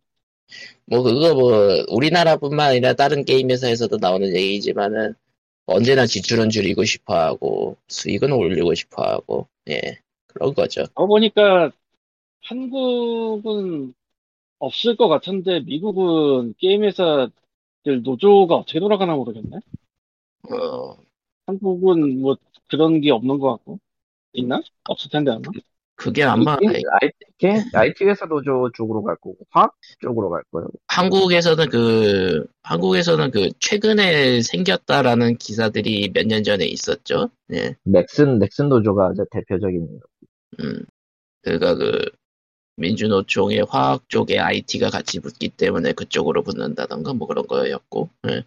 뭐 그거 뭐 우리나라뿐만 아니라 다른 게임 회사에서도 나오는 얘기지만은 언제나 지출은 줄이고 싶어하고 수익은 올리고 싶어하고 예 그런 거죠. 어 보니까 한국은 없을 것 같은데 미국은 게임 회사들 노조가 어떻게 돌아가나 모르겠네. 어, 한국은 뭐 그런 게 없는 것 같고 있나? 없을 텐데 아마. 그게 아마 IT, IT 회사 노조 쪽으로 갈 거고 화학 쪽으로 갈 거예요. 한국에서는 그 한국에서는 그 최근에 생겼다라는 기사들이 몇 년 전에 있었죠. 예. 넥슨 넥슨 노조가 이제 대표적인 음. 그러니까 그 민주노총의 화학 쪽에 IT가 같이 붙기 때문에 그쪽으로 붙는다던가 뭐 그런 거였고 예.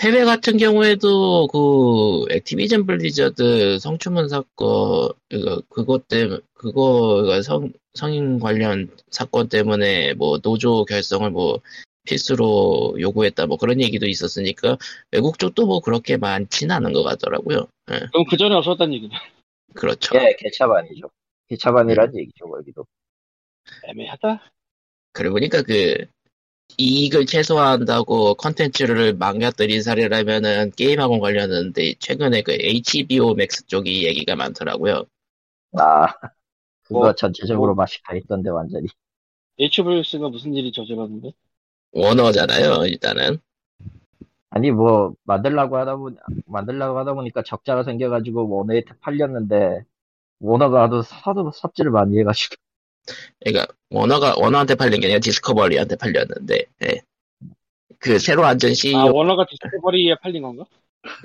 해외 같은 경우에도 그 액티비전 블리저드 성추문 사건 그거 그것 때문에 그거가 성 성인 관련 사건 때문에 뭐 노조 결성을 뭐 필수로 요구했다 뭐 그런 얘기도 있었으니까 외국 쪽도 뭐 그렇게 많지는 않은 것 같더라고요. 예. 그럼 그 전에 없었다는 얘기네. 그렇죠. 예, 개차반이죠. 개차반이란 얘기죠, 거기도. 애매하다. 그러고 보니까 그 이익을 최소화한다고 컨텐츠를 망가뜨린 사례라면은 게임하고 관련했는데 최근에 그 HBO 맥스 쪽이 얘기가 많더라고요. 아, 그거 뭐, 전체적으로 뭐. 맛이 가 있던데 완전히. HBO 맥스가 무슨 일이 저질렀는데? 워너잖아요, 일단은. 아니 뭐 만들라고 하다 보니 만들라고 하다 보니까 적자가 생겨가지고 워너에 팔렸는데 원어가 하도 하도 삽질을 많이 해가지고 그러니까 워너가 워너한테 팔린 게 아니라 디스커버리한테 팔렸는데, 예. 그 새로 앉은 CEO, 아 워너가 디스커버리에 팔린 건가?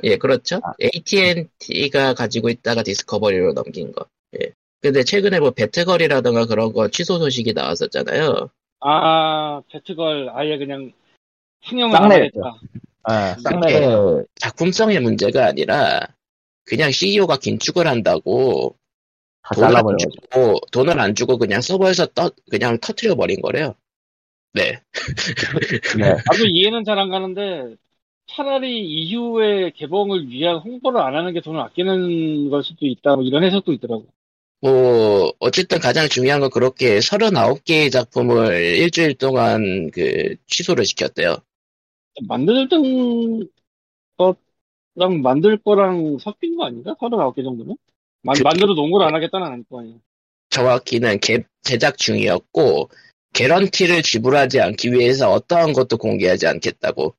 예, 그렇죠. 아. AT&T가 가지고 있다가 디스커버리로 넘긴 거. 예. 근데 최근에 뭐 배트걸이라던가 그런 거 취소 소식이 나왔었잖아요. 아 배트걸 아예 그냥 상영을 쌍안 내렸죠. 하겠다. 아, 그게 쌍내를 작품성의 문제가 아니라 그냥 CEO가 긴축을 한다고 다 잘라버려가지고. 주고 돈을 안 주고 그냥 서버에서 떠 그냥 터트려 버린 거래요. 네. 네. 나도 이해는 잘 안 가는데 차라리 이후에 개봉을 위한 홍보를 안 하는 게 돈을 아끼는 걸 수도 있다 뭐 이런 해석도 있더라고. 뭐 어쨌든 가장 중요한 건 그렇게 39개의 작품을 일주일 동안 그 취소를 시켰대요. 만들던 거랑 만들 거랑 섞인 거 아닌가? 39개 정도면? 만, 그- 만들어 놓은 걸 안 하겠다는 거 아니야. 정확히는 개- 제작 중이었고 개런티를 지불하지 않기 위해서 어떠한 것도 공개하지 않겠다고.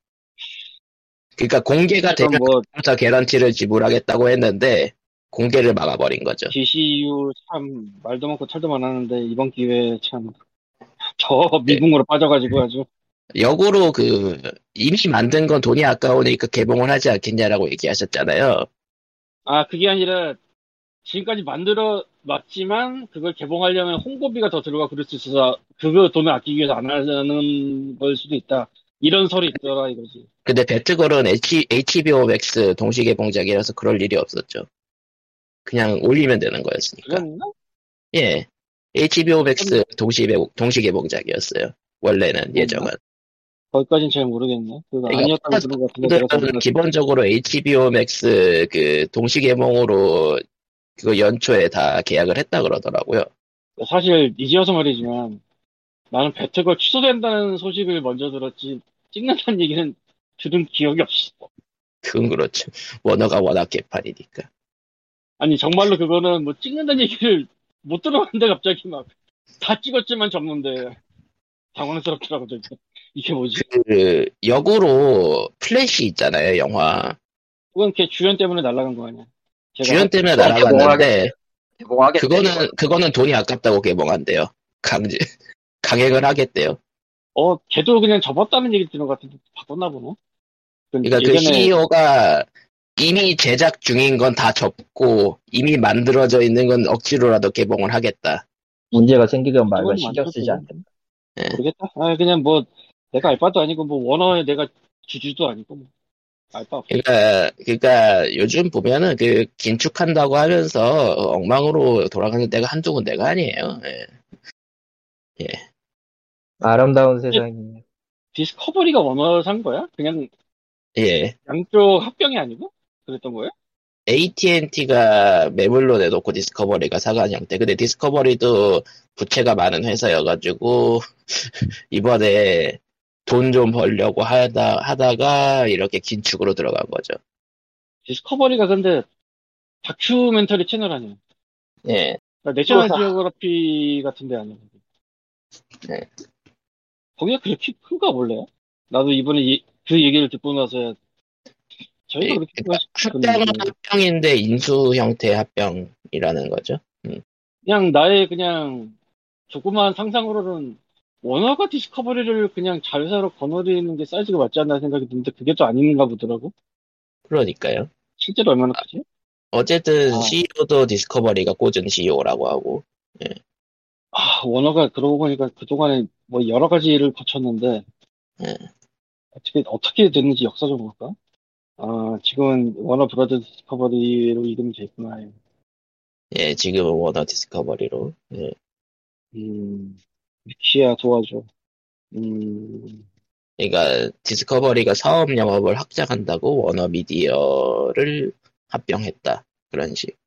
그러니까 공개가 되면 뭐 부터 개런티를 지불하겠다고 했는데 공개를 막아버린 거죠. DCU 참 말도 많고 털도 많았는데 이번 기회에 참 저 미궁으로 빠져가지고 아주 역으로 그 이미 만든 건 돈이 아까우니까 개봉을 하지 않겠냐라고 얘기하셨잖아요. 아 그게 아니라 지금까지 만들어 놨지만 그걸 개봉하려면 홍보비가 더 들어가 그럴 수 있어서 그거 돈을 아끼기 위해서 안 하는 걸 수도 있다 이런 설이 있더라 이거지 근데 배트걸은 H, HBO Max 동시 개봉작이라서 그럴 일이 없었죠. 그냥 올리면 되는 거였으니까. 그랬나? 예. HBO Max 동시, 개- 동시 개봉작이었어요. 원래는 예정은. 거기까진 잘 모르겠네 그거 그러니까 아니었다고 들은 것 같은데 기본적으로 HBO Max 그 동시 개봉으로 그거 연초에 다 계약을 했다 그러더라고요. 사실 이제 와서 말이지만 나는 배트걸 취소된다는 소식을 먼저 들었지 찍는다는 얘기는 들은 기억이 없어 그건 그렇죠. 워너가 워낙 개판이니까. 아니 정말로 그거는 뭐 찍는다는 얘기를 못 들어봤는데 갑자기 막 다 찍었지만 접는데 당황스럽더라고 저게 이게 뭐지? 그 역으로 플래시 있잖아요 영화. 그건 걔 주연 때문에 날아간 거 아니야? 주연 때문에 어, 날아갔는데 개봉하겠대. 그거는 그거는 돈이 아깝다고 개봉한대요. 강제 강행을 하겠대요. 어 걔도 그냥 접었다는 얘기 들은 것 같은데 바꿨나 보네. 그러니까 그 예전에 CEO가 이미 제작 중인 건 다 접고 이미 만들어져 있는 건 억지로라도 개봉을 하겠다. 문제가 생기건 말건 신경 쓰지 그건. 않는다. 모르겠다. 아 그냥 뭐 내가 알바도 아니고 뭐 원어에 내가 주주도 아니고 뭐. 그러니까 그러니까 요즘 보면은 그 긴축한다고 하면서 엉망으로 돌아가는 데가 한두 군데가 아니에요. 예. 아름다운 세상이. 디스커버리가 워너 산 거야? 그냥 예. 양쪽 합병이 아니고 그랬던 거예요? AT&T가 매물로 내놓고 디스커버리가 사간 형태. 근데 디스커버리도 부채가 많은 회사여가지고 이번에 돈 좀 벌려고 하다 하다가 이렇게 긴축으로 들어간 거죠. 디스커버리가 근데 다큐멘터리 채널 아니야? 예. 그러니까 내셔널. 지오그래피 같은 데 아니야? 네. 거기가 그렇게 큰가 원래? 나도 이번에 이- 그 얘기를 듣고 나서 저희가 예, 그렇게 큰가 싶은 합병은 합병인데 인수 형태 합병이라는 거죠. 그냥 나의 그냥 조그마한 상상으로는 원어가 디스커버리를 그냥 자회사로 거느리는 게 사이즈가 맞지 않나 생각이 드는데 그게 또 아닌가 보더라고. 그러니까요. 실제로 얼마나 크지? 어쨌든 아. CEO도 디스커버리가 꽂은 CEO라고 하고 아, 워너가 그러고 보니까 그 동안에 뭐 여러 가지 일을 거쳤는데 네. 어떻게 어떻게 됐는지 역사 좀 볼까? 아, 지금은 워너 브라더 디스커버리로 이름이 돼 있구나. 예, 지금은 워너 디스커버리로 예. 음, 위키야 도와줘. 음, 그러니까 디스커버리가 사업 영업을 확장한다고 워너 미디어를 합병했다 그런 식.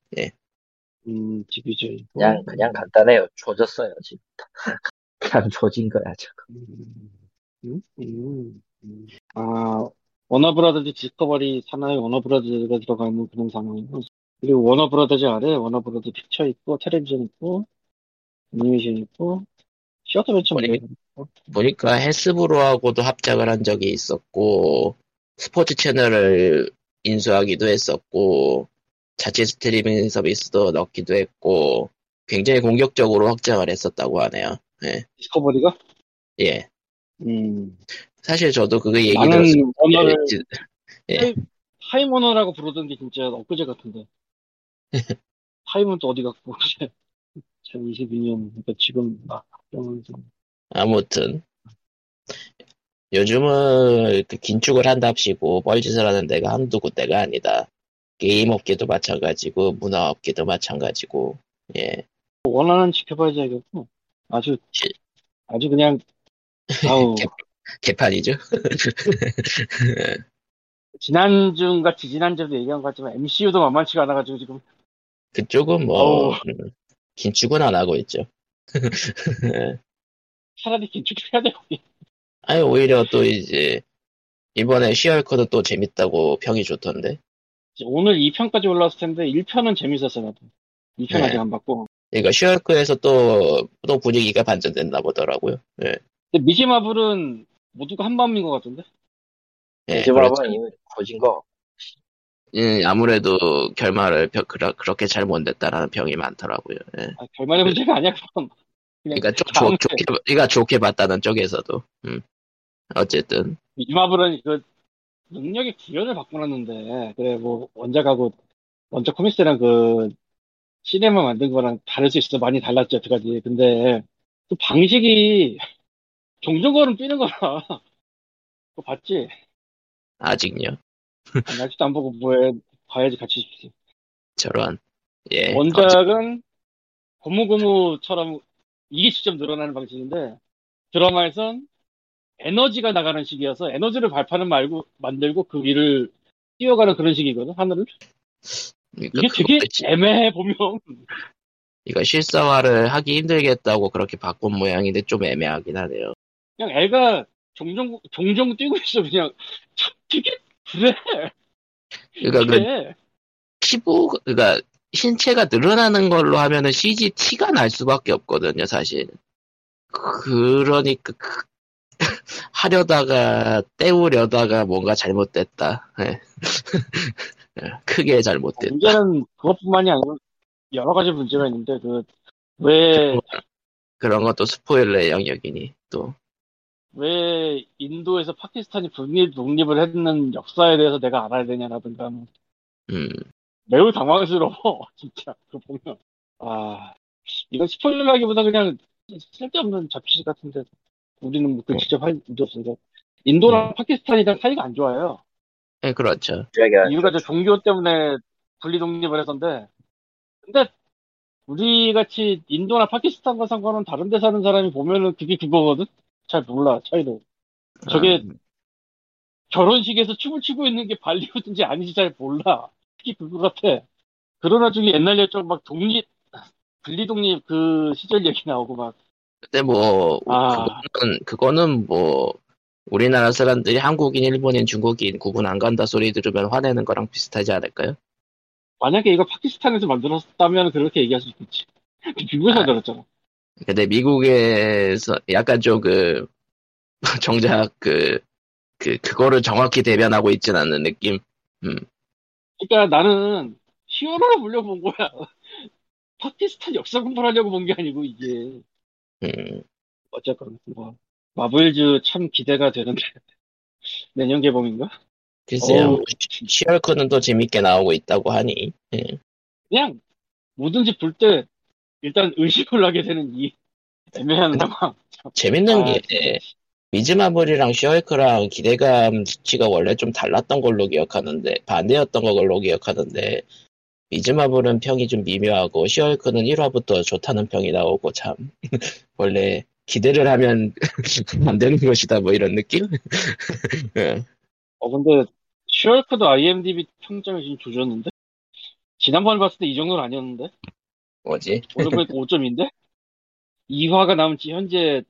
음, division. 그냥, 그냥 간단해요. 조졌어요, 지금. 그냥 조진 거야, 저거. 음, 음, 음, 음. 아, 워너브라더즈 디스커버리 산하에 워너브라더즈가 들어가는 그런 상황이고, 그리고 워너브라더즈 아래 워너브라더즈 픽처 있고, 텔레비전 있고, 애니메이션 있고, 시어터벤처 머리- 보니까 해즈브로하고도 합작을 한 적이 있었고 스포츠 채널을 인수하기도 했었고 자체 스트리밍 서비스도 넣기도 했고 굉장히 공격적으로 확장을 했었다고 하네요. 예. 디스커버리가? 예. 음, 사실 저도 그거 얘기 나는 들었을 워너를 때 타임워너라고 부르던 게 진짜 엊그제 같은데. 타임은 또 어디 갔고, 2022년, 그러니까 지금, 아. 아무튼 요즘은 그 긴축을 한답시고 뻘짓을 하는 데가 한두 군데가 아니다. 게임 업계도 마찬가지고 문화 업계도 마찬가지고 예. 원하는 지켜봐야지 알겠고. 아주, 시- 아주 그냥, 아우, 개- 개판이죠. 지난주인가 지지난주에도 얘기한 것 같지만 MCU도 만만치가 않아가지고 지금 그쪽은 뭐 어우. 음, 긴축은 안 하고 있죠. 차라리 긴축해야 되고. 아니 오히려 또 이제 이번에 시얼코도 또 재밌다고 평이 좋던데. 오늘 2편까지 올라왔을 텐데 1편은 재밌었어 나도. 2편 네. 아직 안 봤고. 그러니까 시얼코에서 또 또 분위기가 반전됐나 보더라고요. 예. 근데 미지마블은 모두가 한 마음인 것 같은데. 예, 이제 그렇죠. 거진 거. 음, 아무래도 결말을 벼- 그러- 그렇게 잘 못 냈다라는 평이 많더라고요. 예. 아, 결말의 문제가 아니야. 그냥 그러니까 좀 좋, 좋게, 그러니까 좋게 봤다는 쪽에서도. 음. 어쨌든 미지마블은 그 능력의 구현을 바꿔놨는데 그래 뭐 원작하고 원작 코믹스랑 그 시네마 만든 거랑 다를 수 있어 많이 달랐죠 어떡하지 근데 그 방식이 종종거름 뛰는 거라 그거 봤지? 아직요. 아직도 안 보고 뭐해 봐야지 같이 싶지 저런. 예. 원작은 고무고무처럼 이게 직접 늘어나는 방식인데 드라마에선 에너지가 나가는 식이어서 에너지를 발판을 말고 만들고 그 위를 뛰어가는 그런 식이거든 하늘을 그러니까 이게 되게 그것도 애매해 보면 이거 실사화를 하기 힘들겠다고 그렇게 바꾼 모양인데 좀 애매하긴 하네요. 그냥 애가 종종 종종 뛰고 있어 그냥 되게 그래 그러니까 그 그래 피부, 그러니까 신체가 늘어나는 걸로 하면은 CG 티가 날 수밖에 없거든요, 사실. 그러니까 그- 하려다가 때우려다가 뭔가 잘못됐다. 예. 크게 잘못됐다. 문제는 그것뿐만이 아니고 여러 가지 문제가 있는데 그 왜 그런 것도 스포일러의 영역이니 또. 왜 인도에서 파키스탄이 독립, 독립을 했는 역사에 대해서 내가 알아야 되냐라든가 뭐. 음. 매우 당황스러워 진짜. 그거 보면. 아 이건 스포일러라기보다 그냥 쓸데없는 잡지 같은데. 우리는 뭐그 직접 할 문제 없으니까 인도랑 파키스탄이랑 사이가 안 좋아요. 예, 그렇죠. 이유가 저 종교 때문에 분리 독립을 해서인데. 근데 우리 같이 인도나 파키스탄과 상관은 다른 데 사는 사람이 보면은 그게 그거거든 잘 몰라 차이도 저게 음, 결혼식에서 춤을 추고 있는 게 발리우드인지 아닌지 잘 몰라. 특히 그거 같아. 그러나 중에 옛날 열정 막 독립, 분리 독립 그 시절 얘기 나오고 막, 근데 뭐 아. 그거는, 그거는 뭐 우리나라 사람들이 한국인, 일본인, 중국인 구분 안 간다 소리 들으면 화내는 거랑 비슷하지 않을까요? 만약에 이거 파키스탄에서 만들었다면 그렇게 얘기할 수 있겠지. 미국에서 아. 만들었잖아. 근데 미국에서 약간 좀 그 정작 그, 그 그거를 정확히 대변하고 있진 않는 느낌. 그러니까 나는 히어로를 보려고 본 거야. 파키스탄 역사 공부를 하려고 본 게 아니고 이게. 음, 어쨌건 뭐 마블즈 참 기대가 되는데 내년 개봉인가? 글쎄요. 시얼크는 또 재밌게 나오고 있다고 하니. 예. 그냥 뭐든지 볼 때 일단 의심을 하게 되는 이 애매한 상황. 재밌는 아, 게 진짜. 미즈마블이랑 시얼크랑 기대감 수치가 원래 좀 달랐던 걸로 기억하는데 반대였던 걸로 기억하는데 미즈마블은 평이 좀 미묘하고 시얼크는 1화부터 좋다는 평이 나오고 참 원래 기대를 하면 안 되는 것이다 뭐 이런 느낌? 예. 어 근데 슈얼크도 IMDb 평점이 지금 조졌는데 지난번에 봤을 때 이 정도는 아니었는데 뭐지? 오늘 보니까 5점인데 2화가 남은 지 현재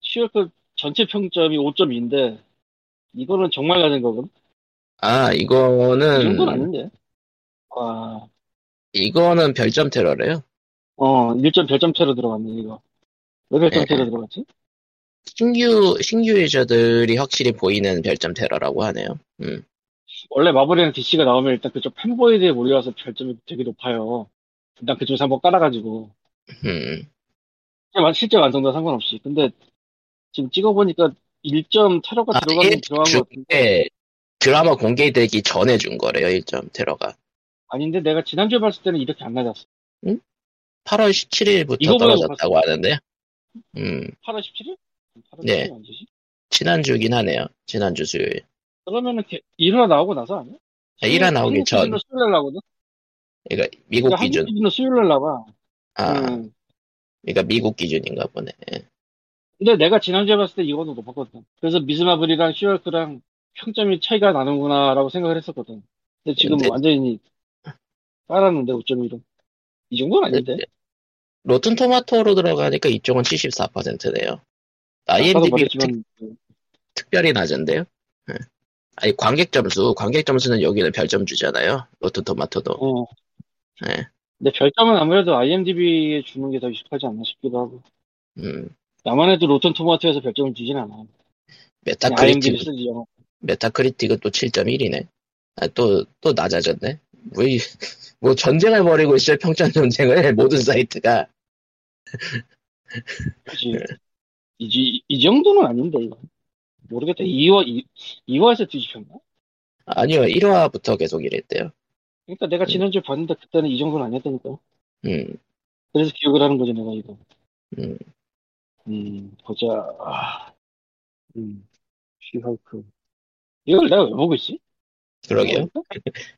슈얼크 전체 평점이 5.2인데 이거는 정말 낮은 거거든. 아이 이거는 아닌데. 와, 이거는 별점 테러래요. 어 1점 별점 테러 들어갔네 이거. 왜 별점 네. 테러 들어갔지? 신규 신규 유저들이 확실히 보이는 별점 테러라고 하네요. 음. 원래 마블이랑 DC가 나오면 일단 그쪽 팬보이드에 몰려와서 별점이 되게 높아요. 일단 그쪽에서 한번 깔아가지고. 음. 실제 완- 완성도 상관없이. 근데 지금 찍어보니까 1점 테러가 아, 들어가는 이게 들어간 것 같은데. 드라마 공개되기 전에 준 거래요, 1점 테러가. 아닌데 내가 지난주에 봤을 때는 이렇게 안 낮았어. 8월 17일부터 이거보다 떨어졌다고 하는데요. 음, 8월 17일? 8월 네. 17일 언제지? 지난주긴 하네요. 지난주 수요일. 그러면은 1화 나오고 나서 아니야? 아, 1화 나오기 전. 수요일 날 나거든? 그러니까 미국 그러니까 기준. 한국 기준으로 수요일 날 나와. 아, 음. 그러니까 미국 기준인가 보네. 근데 내가 지난주에 봤을 때 이거는 높았거든. 그래서 미즈마블이랑 슈얼크랑 평점이 차이가 나는구나라고 생각을 했었거든. 근데 지금 근데- 완전히 깔았는데 5.1은. 이 정도는 아닌데. 로튼 토마토로 들어가니까 이쪽은 74%네요. 아까도 IMDb 가 말했지만 특별히 낮은데요. 예. 아니 관객 점수, 관객 점수는 여기는 별점 주잖아요. 로튼 토마토도. 어. 예. 근데 별점은 아무래도 IMDb에 주는 게 더 익숙하지 않나 싶기도 하고. 음, 나만 해도 로튼 토마토에서 별점을 주진 않아. 그냥 메타크리틱, 쓰지. 요 메타크리틱은 또 7.1이네. 아, 또, 또 낮아졌네. 뭐, 이- 뭐 전쟁을 벌이고 있어요. 평점 전쟁을 모든 사이트가. 그치. 이, 이, 이 정도는 아닌데, 이거. 모르겠다. 2화, 2, 2화에서 뒤집혔나? 아니요, 1화부터 계속 이랬대요. 그러니까 내가 지난주에 봤는데 그때는 이 정도는 아니었다니까. 음, 그래서 기억을 하는 거지, 내가 이거. 음. 음, 보자. 아, 음, 쉬헐크. 이걸 내가 왜 보고 있지? 그러게요.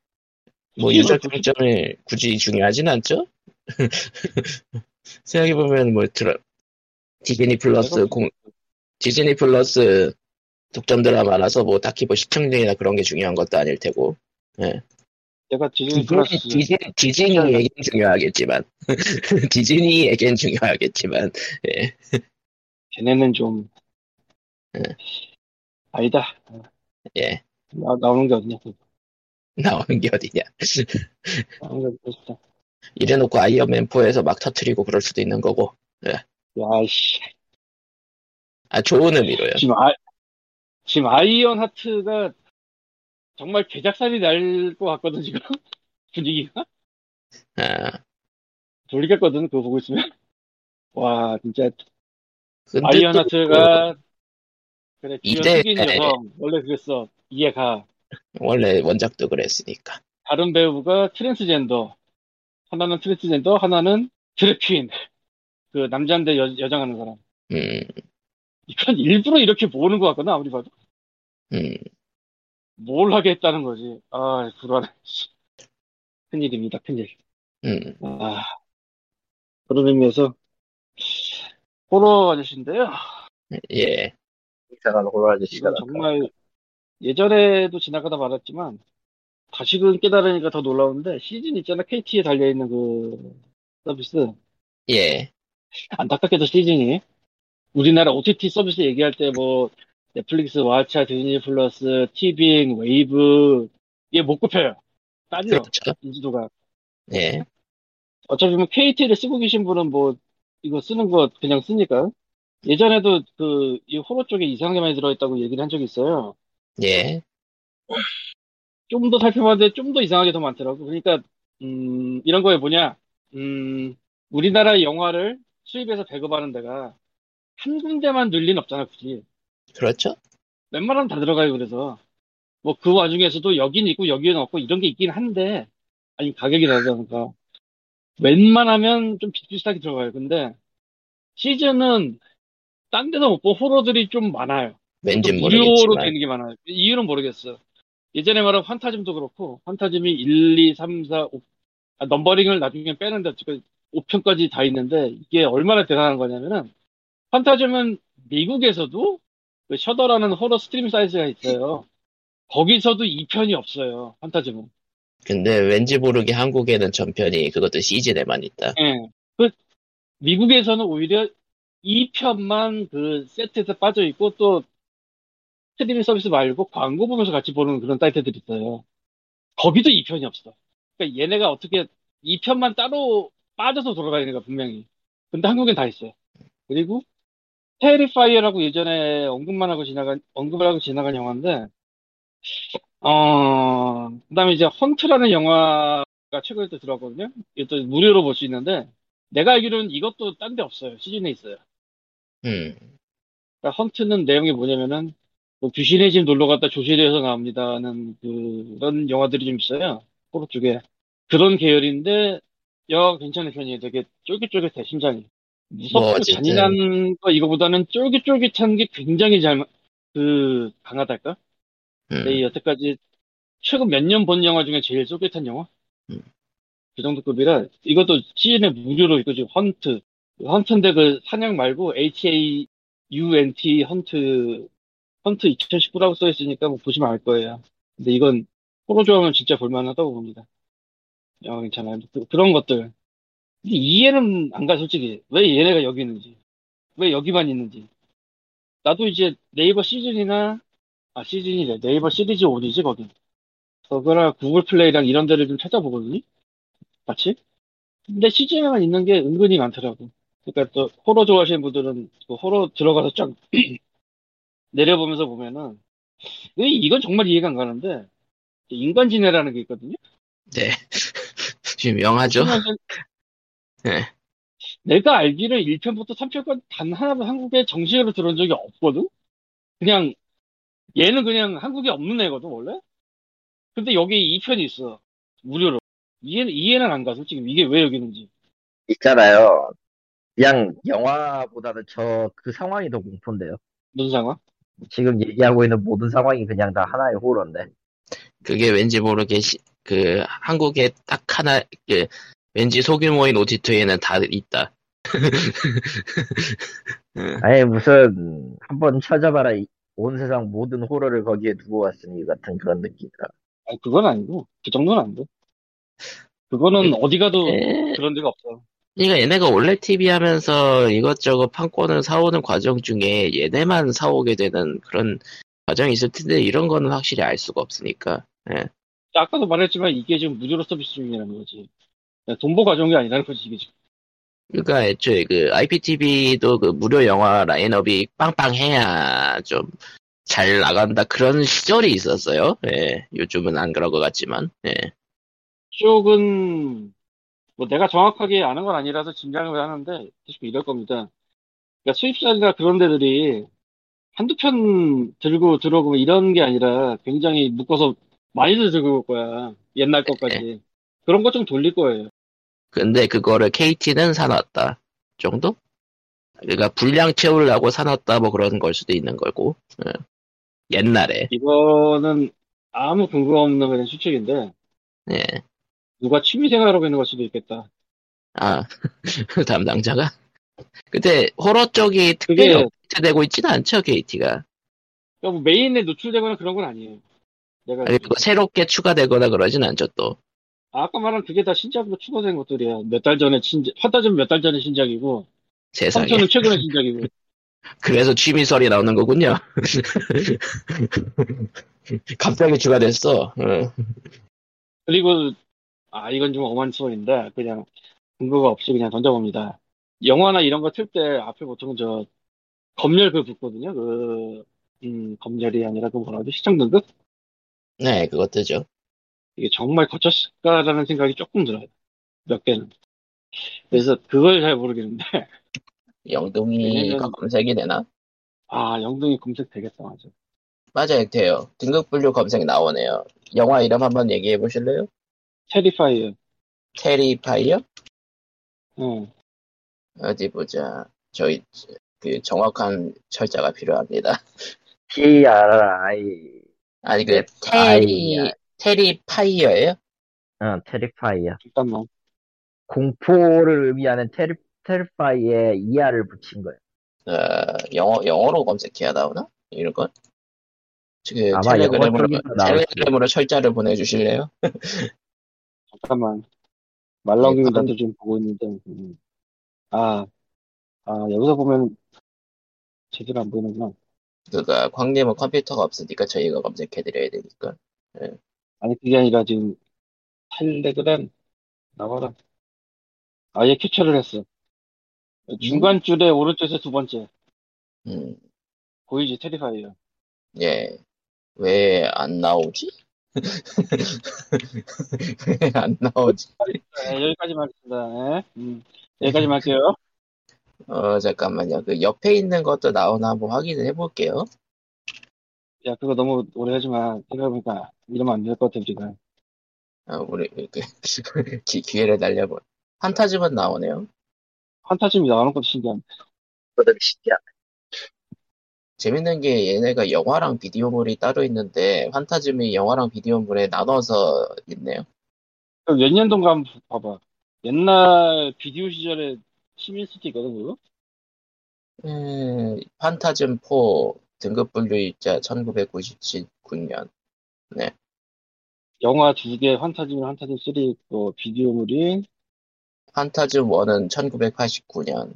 뭐 유저 평점을 굳이 중요하진 않죠? 생각해보면 뭐 드라 디즈니 플러스 공 디즈니 플러스 독점 드라마라서 뭐 딱히 뭐 시청률이나 그런 게 중요한 것도 아닐 테고 내가 디즈니 디즈니 플러스 디즈니 디즈니에겐 중요하겠지만 디즈니에겐 중요하겠지만 예. 걔네는 좀 예. 아니다. 예 나, 나오는 게 어디냐. 나오는 게 어디냐 나오는 게 어디냐. 이래놓고 아이언맨 4에서 막 터트리고 그럴 수도 있는 거고 야씨. 아 좋은 의미로요 지금 아 지금 아이언 하트가 정말 개작살이 날 것 같거든 지금. 분위기가? 아. 돌리겠거든 그거 보고 있으면. 와 진짜. 아이언 하트가 그래 주연 이대- 흑인 여성 원래 그랬어. 이해가. 원래 원작도 그랬으니까. 다른 배우가 트랜스젠더. 하나는 트랜스젠더 하나는 drag queen. 그 남자인데 여, 여장하는 사람. 음, 이건 일부러 이렇게 모으는 것 같거든 아무리 봐도? 음. 뭘 하게 했다는 거지? 아 불안해. 씨. 큰일입니다 큰일. 음, 아 그런 의미에서 호러 아저씨인데요. 예, 이상한 호러 아저씨가 정말 예전에도 지나가다 말았지만 다시금 깨달으니까 더 놀라운데 시즌 있잖아 KT에 달려있는 그 서비스. 예, 안타깝게도 시즌이 우리나라 OTT 서비스 얘기할 때 뭐 넷플릭스, 왓챠, 디즈니 플러스, 티빙, 웨이브 이게 못 꼽혀요. 딸려 그렇죠. 인지도가. 예, 어차피 뭐 KT를 쓰고 계신 분은 뭐 이거 쓰는 거 그냥 쓰니까. 예전에도 그 이 호러 쪽에 이상하게 많이 들어있다고 얘기를 한 적이 있어요. 예, 좀 더 살펴봤는데 좀 더 이상하게 더 많더라고. 그러니까 음, 이런 거에 뭐냐? 음, 우리나라 영화를 수입해서 배급하는 데가 한 군데만 늘린 없잖아, 굳이. 그렇죠. 웬만하면 다 들어가요, 그래서. 뭐 그 와중에서도 여긴 있고 여기는 없고 이런 게 있긴 한데, 아니, 가격이 다르다니까. 웬만하면 좀 비슷비슷하게 들어가요. 근데 시즌은 딴 데서 못 본 호러들이 좀 많아요. 왠지 또 무료로 모르겠지만, 되는 게 많아요. 이유는 모르겠어. 예전에 말한 판타즘도 그렇고, 판타즘이 1, 2, 3, 4, 5, 아, 넘버링을 나중에 빼는데 어쨌든 5편까지 다 있는데, 이게 얼마나 대단한 거냐면은, 판타즘은 미국에서도 그 셔더라는 호러 스트리밍 사이트가 있어요. 거기서도 2편이 없어요, 판타즘은. 근데 왠지 모르게 한국에는 전편이 그것도 시즌에만 있다. 예. 그, 미국에서는 오히려 2편만 그 세트에서 빠져 있고, 또, 스트리밍 서비스 말고 광고 보면서 같이 보는 그런 사이트들이 있어요. 거기도 2편이 없어. 그러니까 얘네가 어떻게 2편만 따로 빠져서 돌아가야 되니까 분명히. 근데 한국엔 다 있어요. 그리고 테리파이어라고 예전에 언급만 하고 지나간 언급을 하고 지나간 영화인데 어 그 다음에 이제 헌트라는 영화가 최근에 또 들어왔거든요. 이것도 무료로 볼 수 있는데 내가 알기로는 이것도 딴 데 없어요. 시즌에 있어요. 음, 그러니까 헌트는 내용이 뭐냐면은 뭐 귀신의 집 놀러 갔다 조실에서 나옵니다는 그런 영화들이 좀 있어요. 호러 쪽에 그런 계열인데 여 괜찮은 편이에요. 되게 쫄깃쫄깃해 심장이. 무섭고 뭐. 잔인한 거 이거보다는 쫄깃쫄깃한 게 굉장히 잘 그 강하달까? 음, 내 여태까지 최근 몇 년 본 영화 중에 제일 쫄깃한 영화? 음. 그 정도 급이라 이것도 CN에 무료로 있고 지금 헌트 헌트인데 그 사냥 말고 H-A-U-N-T 헌트 헌트 2019라고 써 있으니까 뭐 보시면 알 거예요. 근데 이건 호러 좋아하면 진짜 볼만하다고 봅니다. 영화 괜찮아요. 그, 런 것들. 근데 이해는 안 가, 솔직히. 왜 얘네가 여기 있는지. 왜 여기만 있는지. 나도 이제 네이버 시즌이나, 아, 시즌이래. 네이버 시리즈 5이지, 거기. 그거랑 구글 플레이랑 이런 데를 좀 찾아보거든요. 같이. 근데 시즌에만 있는 게 은근히 많더라고. 그러니까 또 호러 좋아하시는 분들은 그 호러 들어가서 쫙 내려보면서 보면은 왜 이건 정말 이해가 안 가는데 인간지뇌라는 게 있거든요. 네. 유명하죠? 네. 내가 알기로 1편부터 3편까지 단 하나도 한국에 정식으로 들어온 적이 없거든? 그냥, 얘는 그냥 한국에 없는 애거든, 원래? 근데 여기 2편이 있어. 무료로. 이해는, 이해는 안 가, 솔직히. 이게 왜 여기 있는지. 있잖아요. 그냥 영화보다는 저 그 상황이 더 공포인데요. 무슨 상황? 지금 얘기하고 있는 모든 상황이 그냥 다 하나의 호러인데. 그게 왠지 모르게 시- 그 한국에 딱 하나 그 왠지 소규모인 OTT에는 다 있다. 아니 무슨 한번 찾아봐라 이- 온 세상 모든 호러를 거기에 두고 왔으니 같은 그런 느낌이라. 아니, 그건 아니고. 그 정도는 안 돼. 그거는 어디 가도 에, 그런 데가 없어. 그러니까 얘네가 원래 TV 하면서 이것저것 판권을 사오는 과정 중에 얘네만 사오게 되는 그런 과정이 있을 텐데 이런 거는 확실히 알 수가 없으니까. 예. 아까도 말했지만 이게 지금 무료로 서비스 중이라는 거지. 돈보 가져온 게 아니라는 거지, 이게 지금. 그러니까 애초에 그 IPTV도 그 무료 영화 라인업이 빵빵해야 좀 잘 나간다 그런 시절이 있었어요. 예. 요즘은 안 그런 것 같지만. 예. 쪽은 뭐 내가 정확하게 아는 건 아니라서 짐작을 하는데 대충 이럴 겁니다. 그러니까 수입사나 그런 데들이 한두 편 들고 들어오고 이런 게 아니라 굉장히 묶어서 많이들 들고 올 거야. 옛날 것까지. 그런 거 좀 돌릴 거예요. 근데 그거를 KT는 사놨다 정도? 그러니까 분량 채우려고 사놨다 뭐 그런 걸 수도 있는 거고. 예. 옛날에. 이거는 아무 근거 없는 그냥 추측인데 예. 누가 취미생활하고 있는 걸 수도 있겠다. 아, 담당자가? 근데, 호러 쪽이 그게 특별히 업데이트되고 있지는 않죠, KT가. 그러니까 뭐 메인에 노출되거나 그런 건 아니에요. 내가 그리고 새롭게 추가되거나 그러진 않죠, 또. 아까 말한 그게 다 신작으로 추가된 것들이야. 몇 달 전에 신작, 판타지는 몇 달 전에 신작이고, 세상에. 3편은 최근에 신작이고. 그래서 취미설이 나오는 거군요. 갑자기 추가됐어. 응. 그리고, 아, 이건 좀 엄한 소리인데, 그냥 근거가 없이 그냥 던져봅니다. 영화나 이런 거 틀 때 앞에 보통 저, 검열 그 붙거든요. 그, 음, 검열이 아니라 그 뭐라 하지? 시청 등급? 네, 그거 뜨죠. 이게 정말 거쳤을까라는 생각이 조금 들어요. 몇 개는. 그래서 그걸 잘 모르겠는데, 영동이가 왜냐면- 검색이 되나? 아, 영등이 검색 되겠다, 맞아. 맞아요, 돼요. 등급 분류 검색 나오네요. 영화 이름 한번 얘기해 보실래요? 테리파이어. 테리파이어? 응. 어디 보자. 저희, 그, 정확한 철자가 필요합니다. T-R-I, 아니, 그, 네, 테리, 아이, 테리파이어예요? 어, 테리파이어. 잠깐만. 공포를 의미하는 테리, 테리파이에 ER을 붙인 거예요. 어, 영어, 영어로 검색해야 나오나? 이런 건? 그, 아마 텔레그램으로, 텔레그램으로 철자를 보내주실래요? 잠깐만. 말 넘기면 네, 좀 보고 있는데. 음. 아, 아, 여기서 보면 제대로 안 보이는구나. 그가, 광님은 컴퓨터가 없으니까 저희가 검색해드려야 되니까. 아니, 그게 아니라 지금 텔레그램 나와라. 아예 캡처를 했어. 중간 줄에 오른쪽에서 두 번째. 음, 보이지? 테리파이어. 예. 왜 안 나오지? 왜 안 나오지? 네, 여기까지만 하겠습니다. 네. 음, 여기까지만 할게요. 어, 잠깐만요. 그 옆에 있는 것도 나오나 한번 확인을 해볼게요. 야, 그거 너무 오래 하지 마. 생각해보니까 이러면 안 될 것 같아, 우리가. 아, 우리, 그, 기, 기회를 날려보. 판타즘은 나오네요. 판타즘이 나오는 것도 신기한데. 그들 신기하 재밌는 게 얘네가 영화랑 비디오물이 따로 있는데, 판타즘이 영화랑 비디오물에 나눠서 있네요. 몇 년도인가 한번 봐봐. 옛날 비디오 시절에 시민스티 있거든, 그거? 음, 판타즘 4 등급 분류일자 1999년. 영화 두 개, 환타즘, 환타즘 3 있고, 비디오물이, 판타즘 1은 1989년.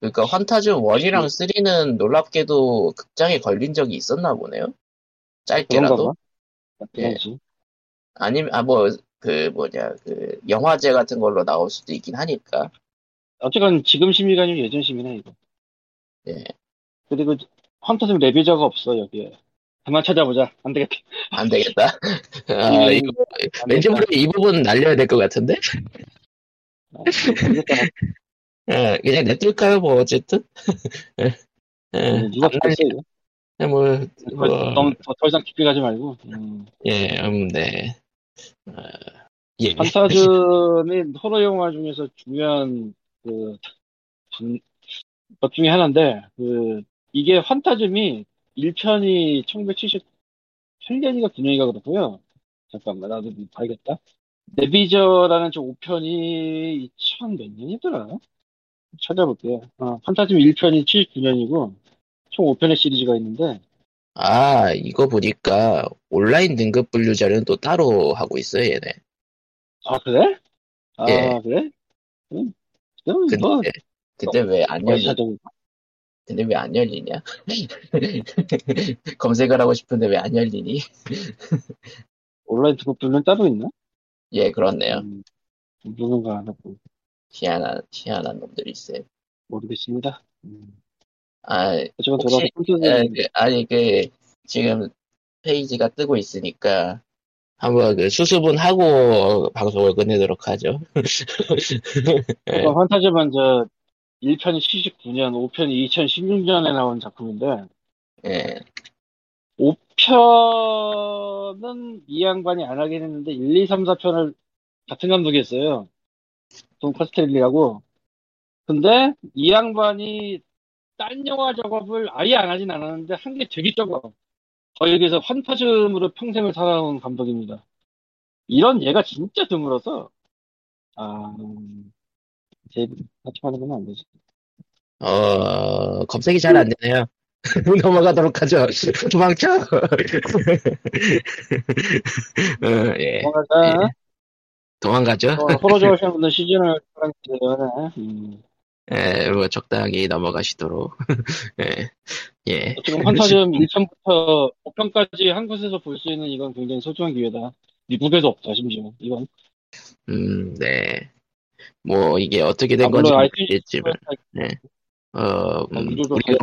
그러니까 환타즘 1이랑 3는 놀랍게도 극장에 걸린 적이 있었나 보네요. 짧게라도. 봐. 예. 아니면, 아, 뭐, 그, 뭐냐, 그, 영화제 같은 걸로 나올 수도 있긴 하니까. 어쨌건 지금 심의가 아니고 예전 심의네, 이거. 예. 그리고 환타즘 레비저가 없어, 여기에. 그만 찾아보자. 안 되겠다. 안 되겠다. 아, 음, 이거, 안 왠지. 모르게 이 부분 날려야 될 것 같은데? 아. 예, 그냥 냅둘까요, 뭐, 어쨌든? 예, 예, 누가 안 죽겠어, 이거? 날려, 뭐, 더, 뭐, 너무 더, 더 이상 깊게 가지 말고. 음. 예, 음, 네. 어, 예. 판타즘이 호러 영화 중에서 중요한 그, 분- 것 중에 하나인데, 그, 이게 환타즘이 1편이 1978년인가 9년인가 그렇고요. 잠깐만, 나도 봐야겠다. 네비저라는 저 5편이 2000 몇 년이더라? 찾아볼게요. 어, 판타즘 1편이 79년이고, 총 5편의 시리즈가 있는데, 아, 이거 보니까 온라인 등급 분류자는 또 따로 하고 있어요, 얘네. 아, 그래? 아, 예. 그래? 응. 그럼 근데, 뭐, 근데 왜안뭐 열리, 찾아보고. 근데 왜 안 열리냐? 검색을 하고 싶은데 왜 안 열리니? 온라인 등급들은 따로 있나? 예, 그렇네요. 음, 모르는가 안 하고 희한한, 희한한 놈들이 있어요. 모르겠습니다. 음. 아, 어쨌건 혹시, 돌아서 에, 콘텐츠 그, 아니, 그, 지금 페이지가 뜨고 있으니까, 한번 그 수습은 하고 방송을 끝내도록 하죠. 예, 환타지 먼저 1편이 79년, 5편이 2016년에 나온 작품인데 예. 5편은 이 양반이 안 하긴 했는데 1, 2, 3, 4편을 같은 감독이 했어요. 돈 카스텔리라고. 근데 이 양반이 딴 영화 작업을 아예 안 하진 않았는데 한 게 되게 적어. 거의 그래서 환타즘으로 평생을 살아온 감독입니다. 이런 얘가 진짜 드물어서 아 제 같이 하는 건안 되지. 어, 검색이 잘 안 되네요. 넘어가도록 하죠. 도망쳐! 어, 예. 넘어가자. 도망가죠. 어, 호러 좋아하시는 분들 시즌을 사랑해요. 음. 예, 뭐, 적당히 넘어가시도록. 예. 예. 지금 환타즘 1편부터 5편까지 한 곳에서 볼 수 있는 이건 굉장히 소중한 기회다. 미국에도 없다, 심지어. 이건. 음, 네. 뭐, 이게 어떻게 된 아, 건지 모르겠지만, 어, 음, 무료로 우리가.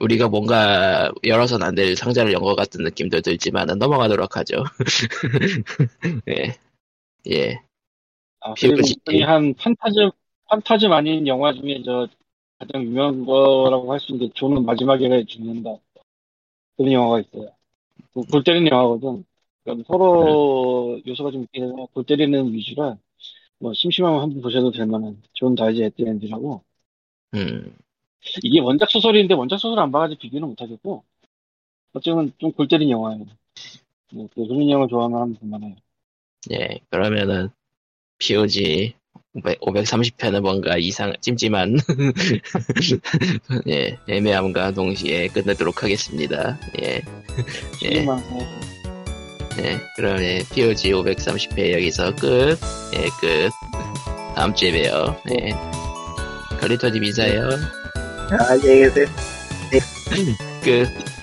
우리가 뭔가 열어서는 안 될 상자를 연 것 같은 느낌도 들지만은 넘어가도록 하죠. 예. 예. 아, 그리고. 이한 판타즘, 판타즘 아닌 영화 중에 저 가장 유명한 거라고 할 수 있는 게 존은 마지막에 죽는다. 그런 영화가 있어요. 그 골 때리는 영화거든. 그러니까 호러 요소가 좀 있긴 해서 골 때리는 위주라 뭐 심심하면 한번 보셔도 될 만한 John Dies at the End라고 음, 이게 원작 소설인데 원작 소설 안 봐가지고 비교는 못하겠고 어쩌면 좀 골 때린 영화예요. 뭐, 그 그런 영화 좋아하면 한번 볼만해요. 예. 그러면은, POG 530편은 뭔가 이상, 찜찜한, 예, 애매함과 동시에 끝내도록 하겠습니다. 예. 예. 예, 그러면 POG 530회 여기서 끝. 예, 끝. 다음 주에 봬요. 예. 걸리터님 인사해요. 안녕히 계세요. 끝.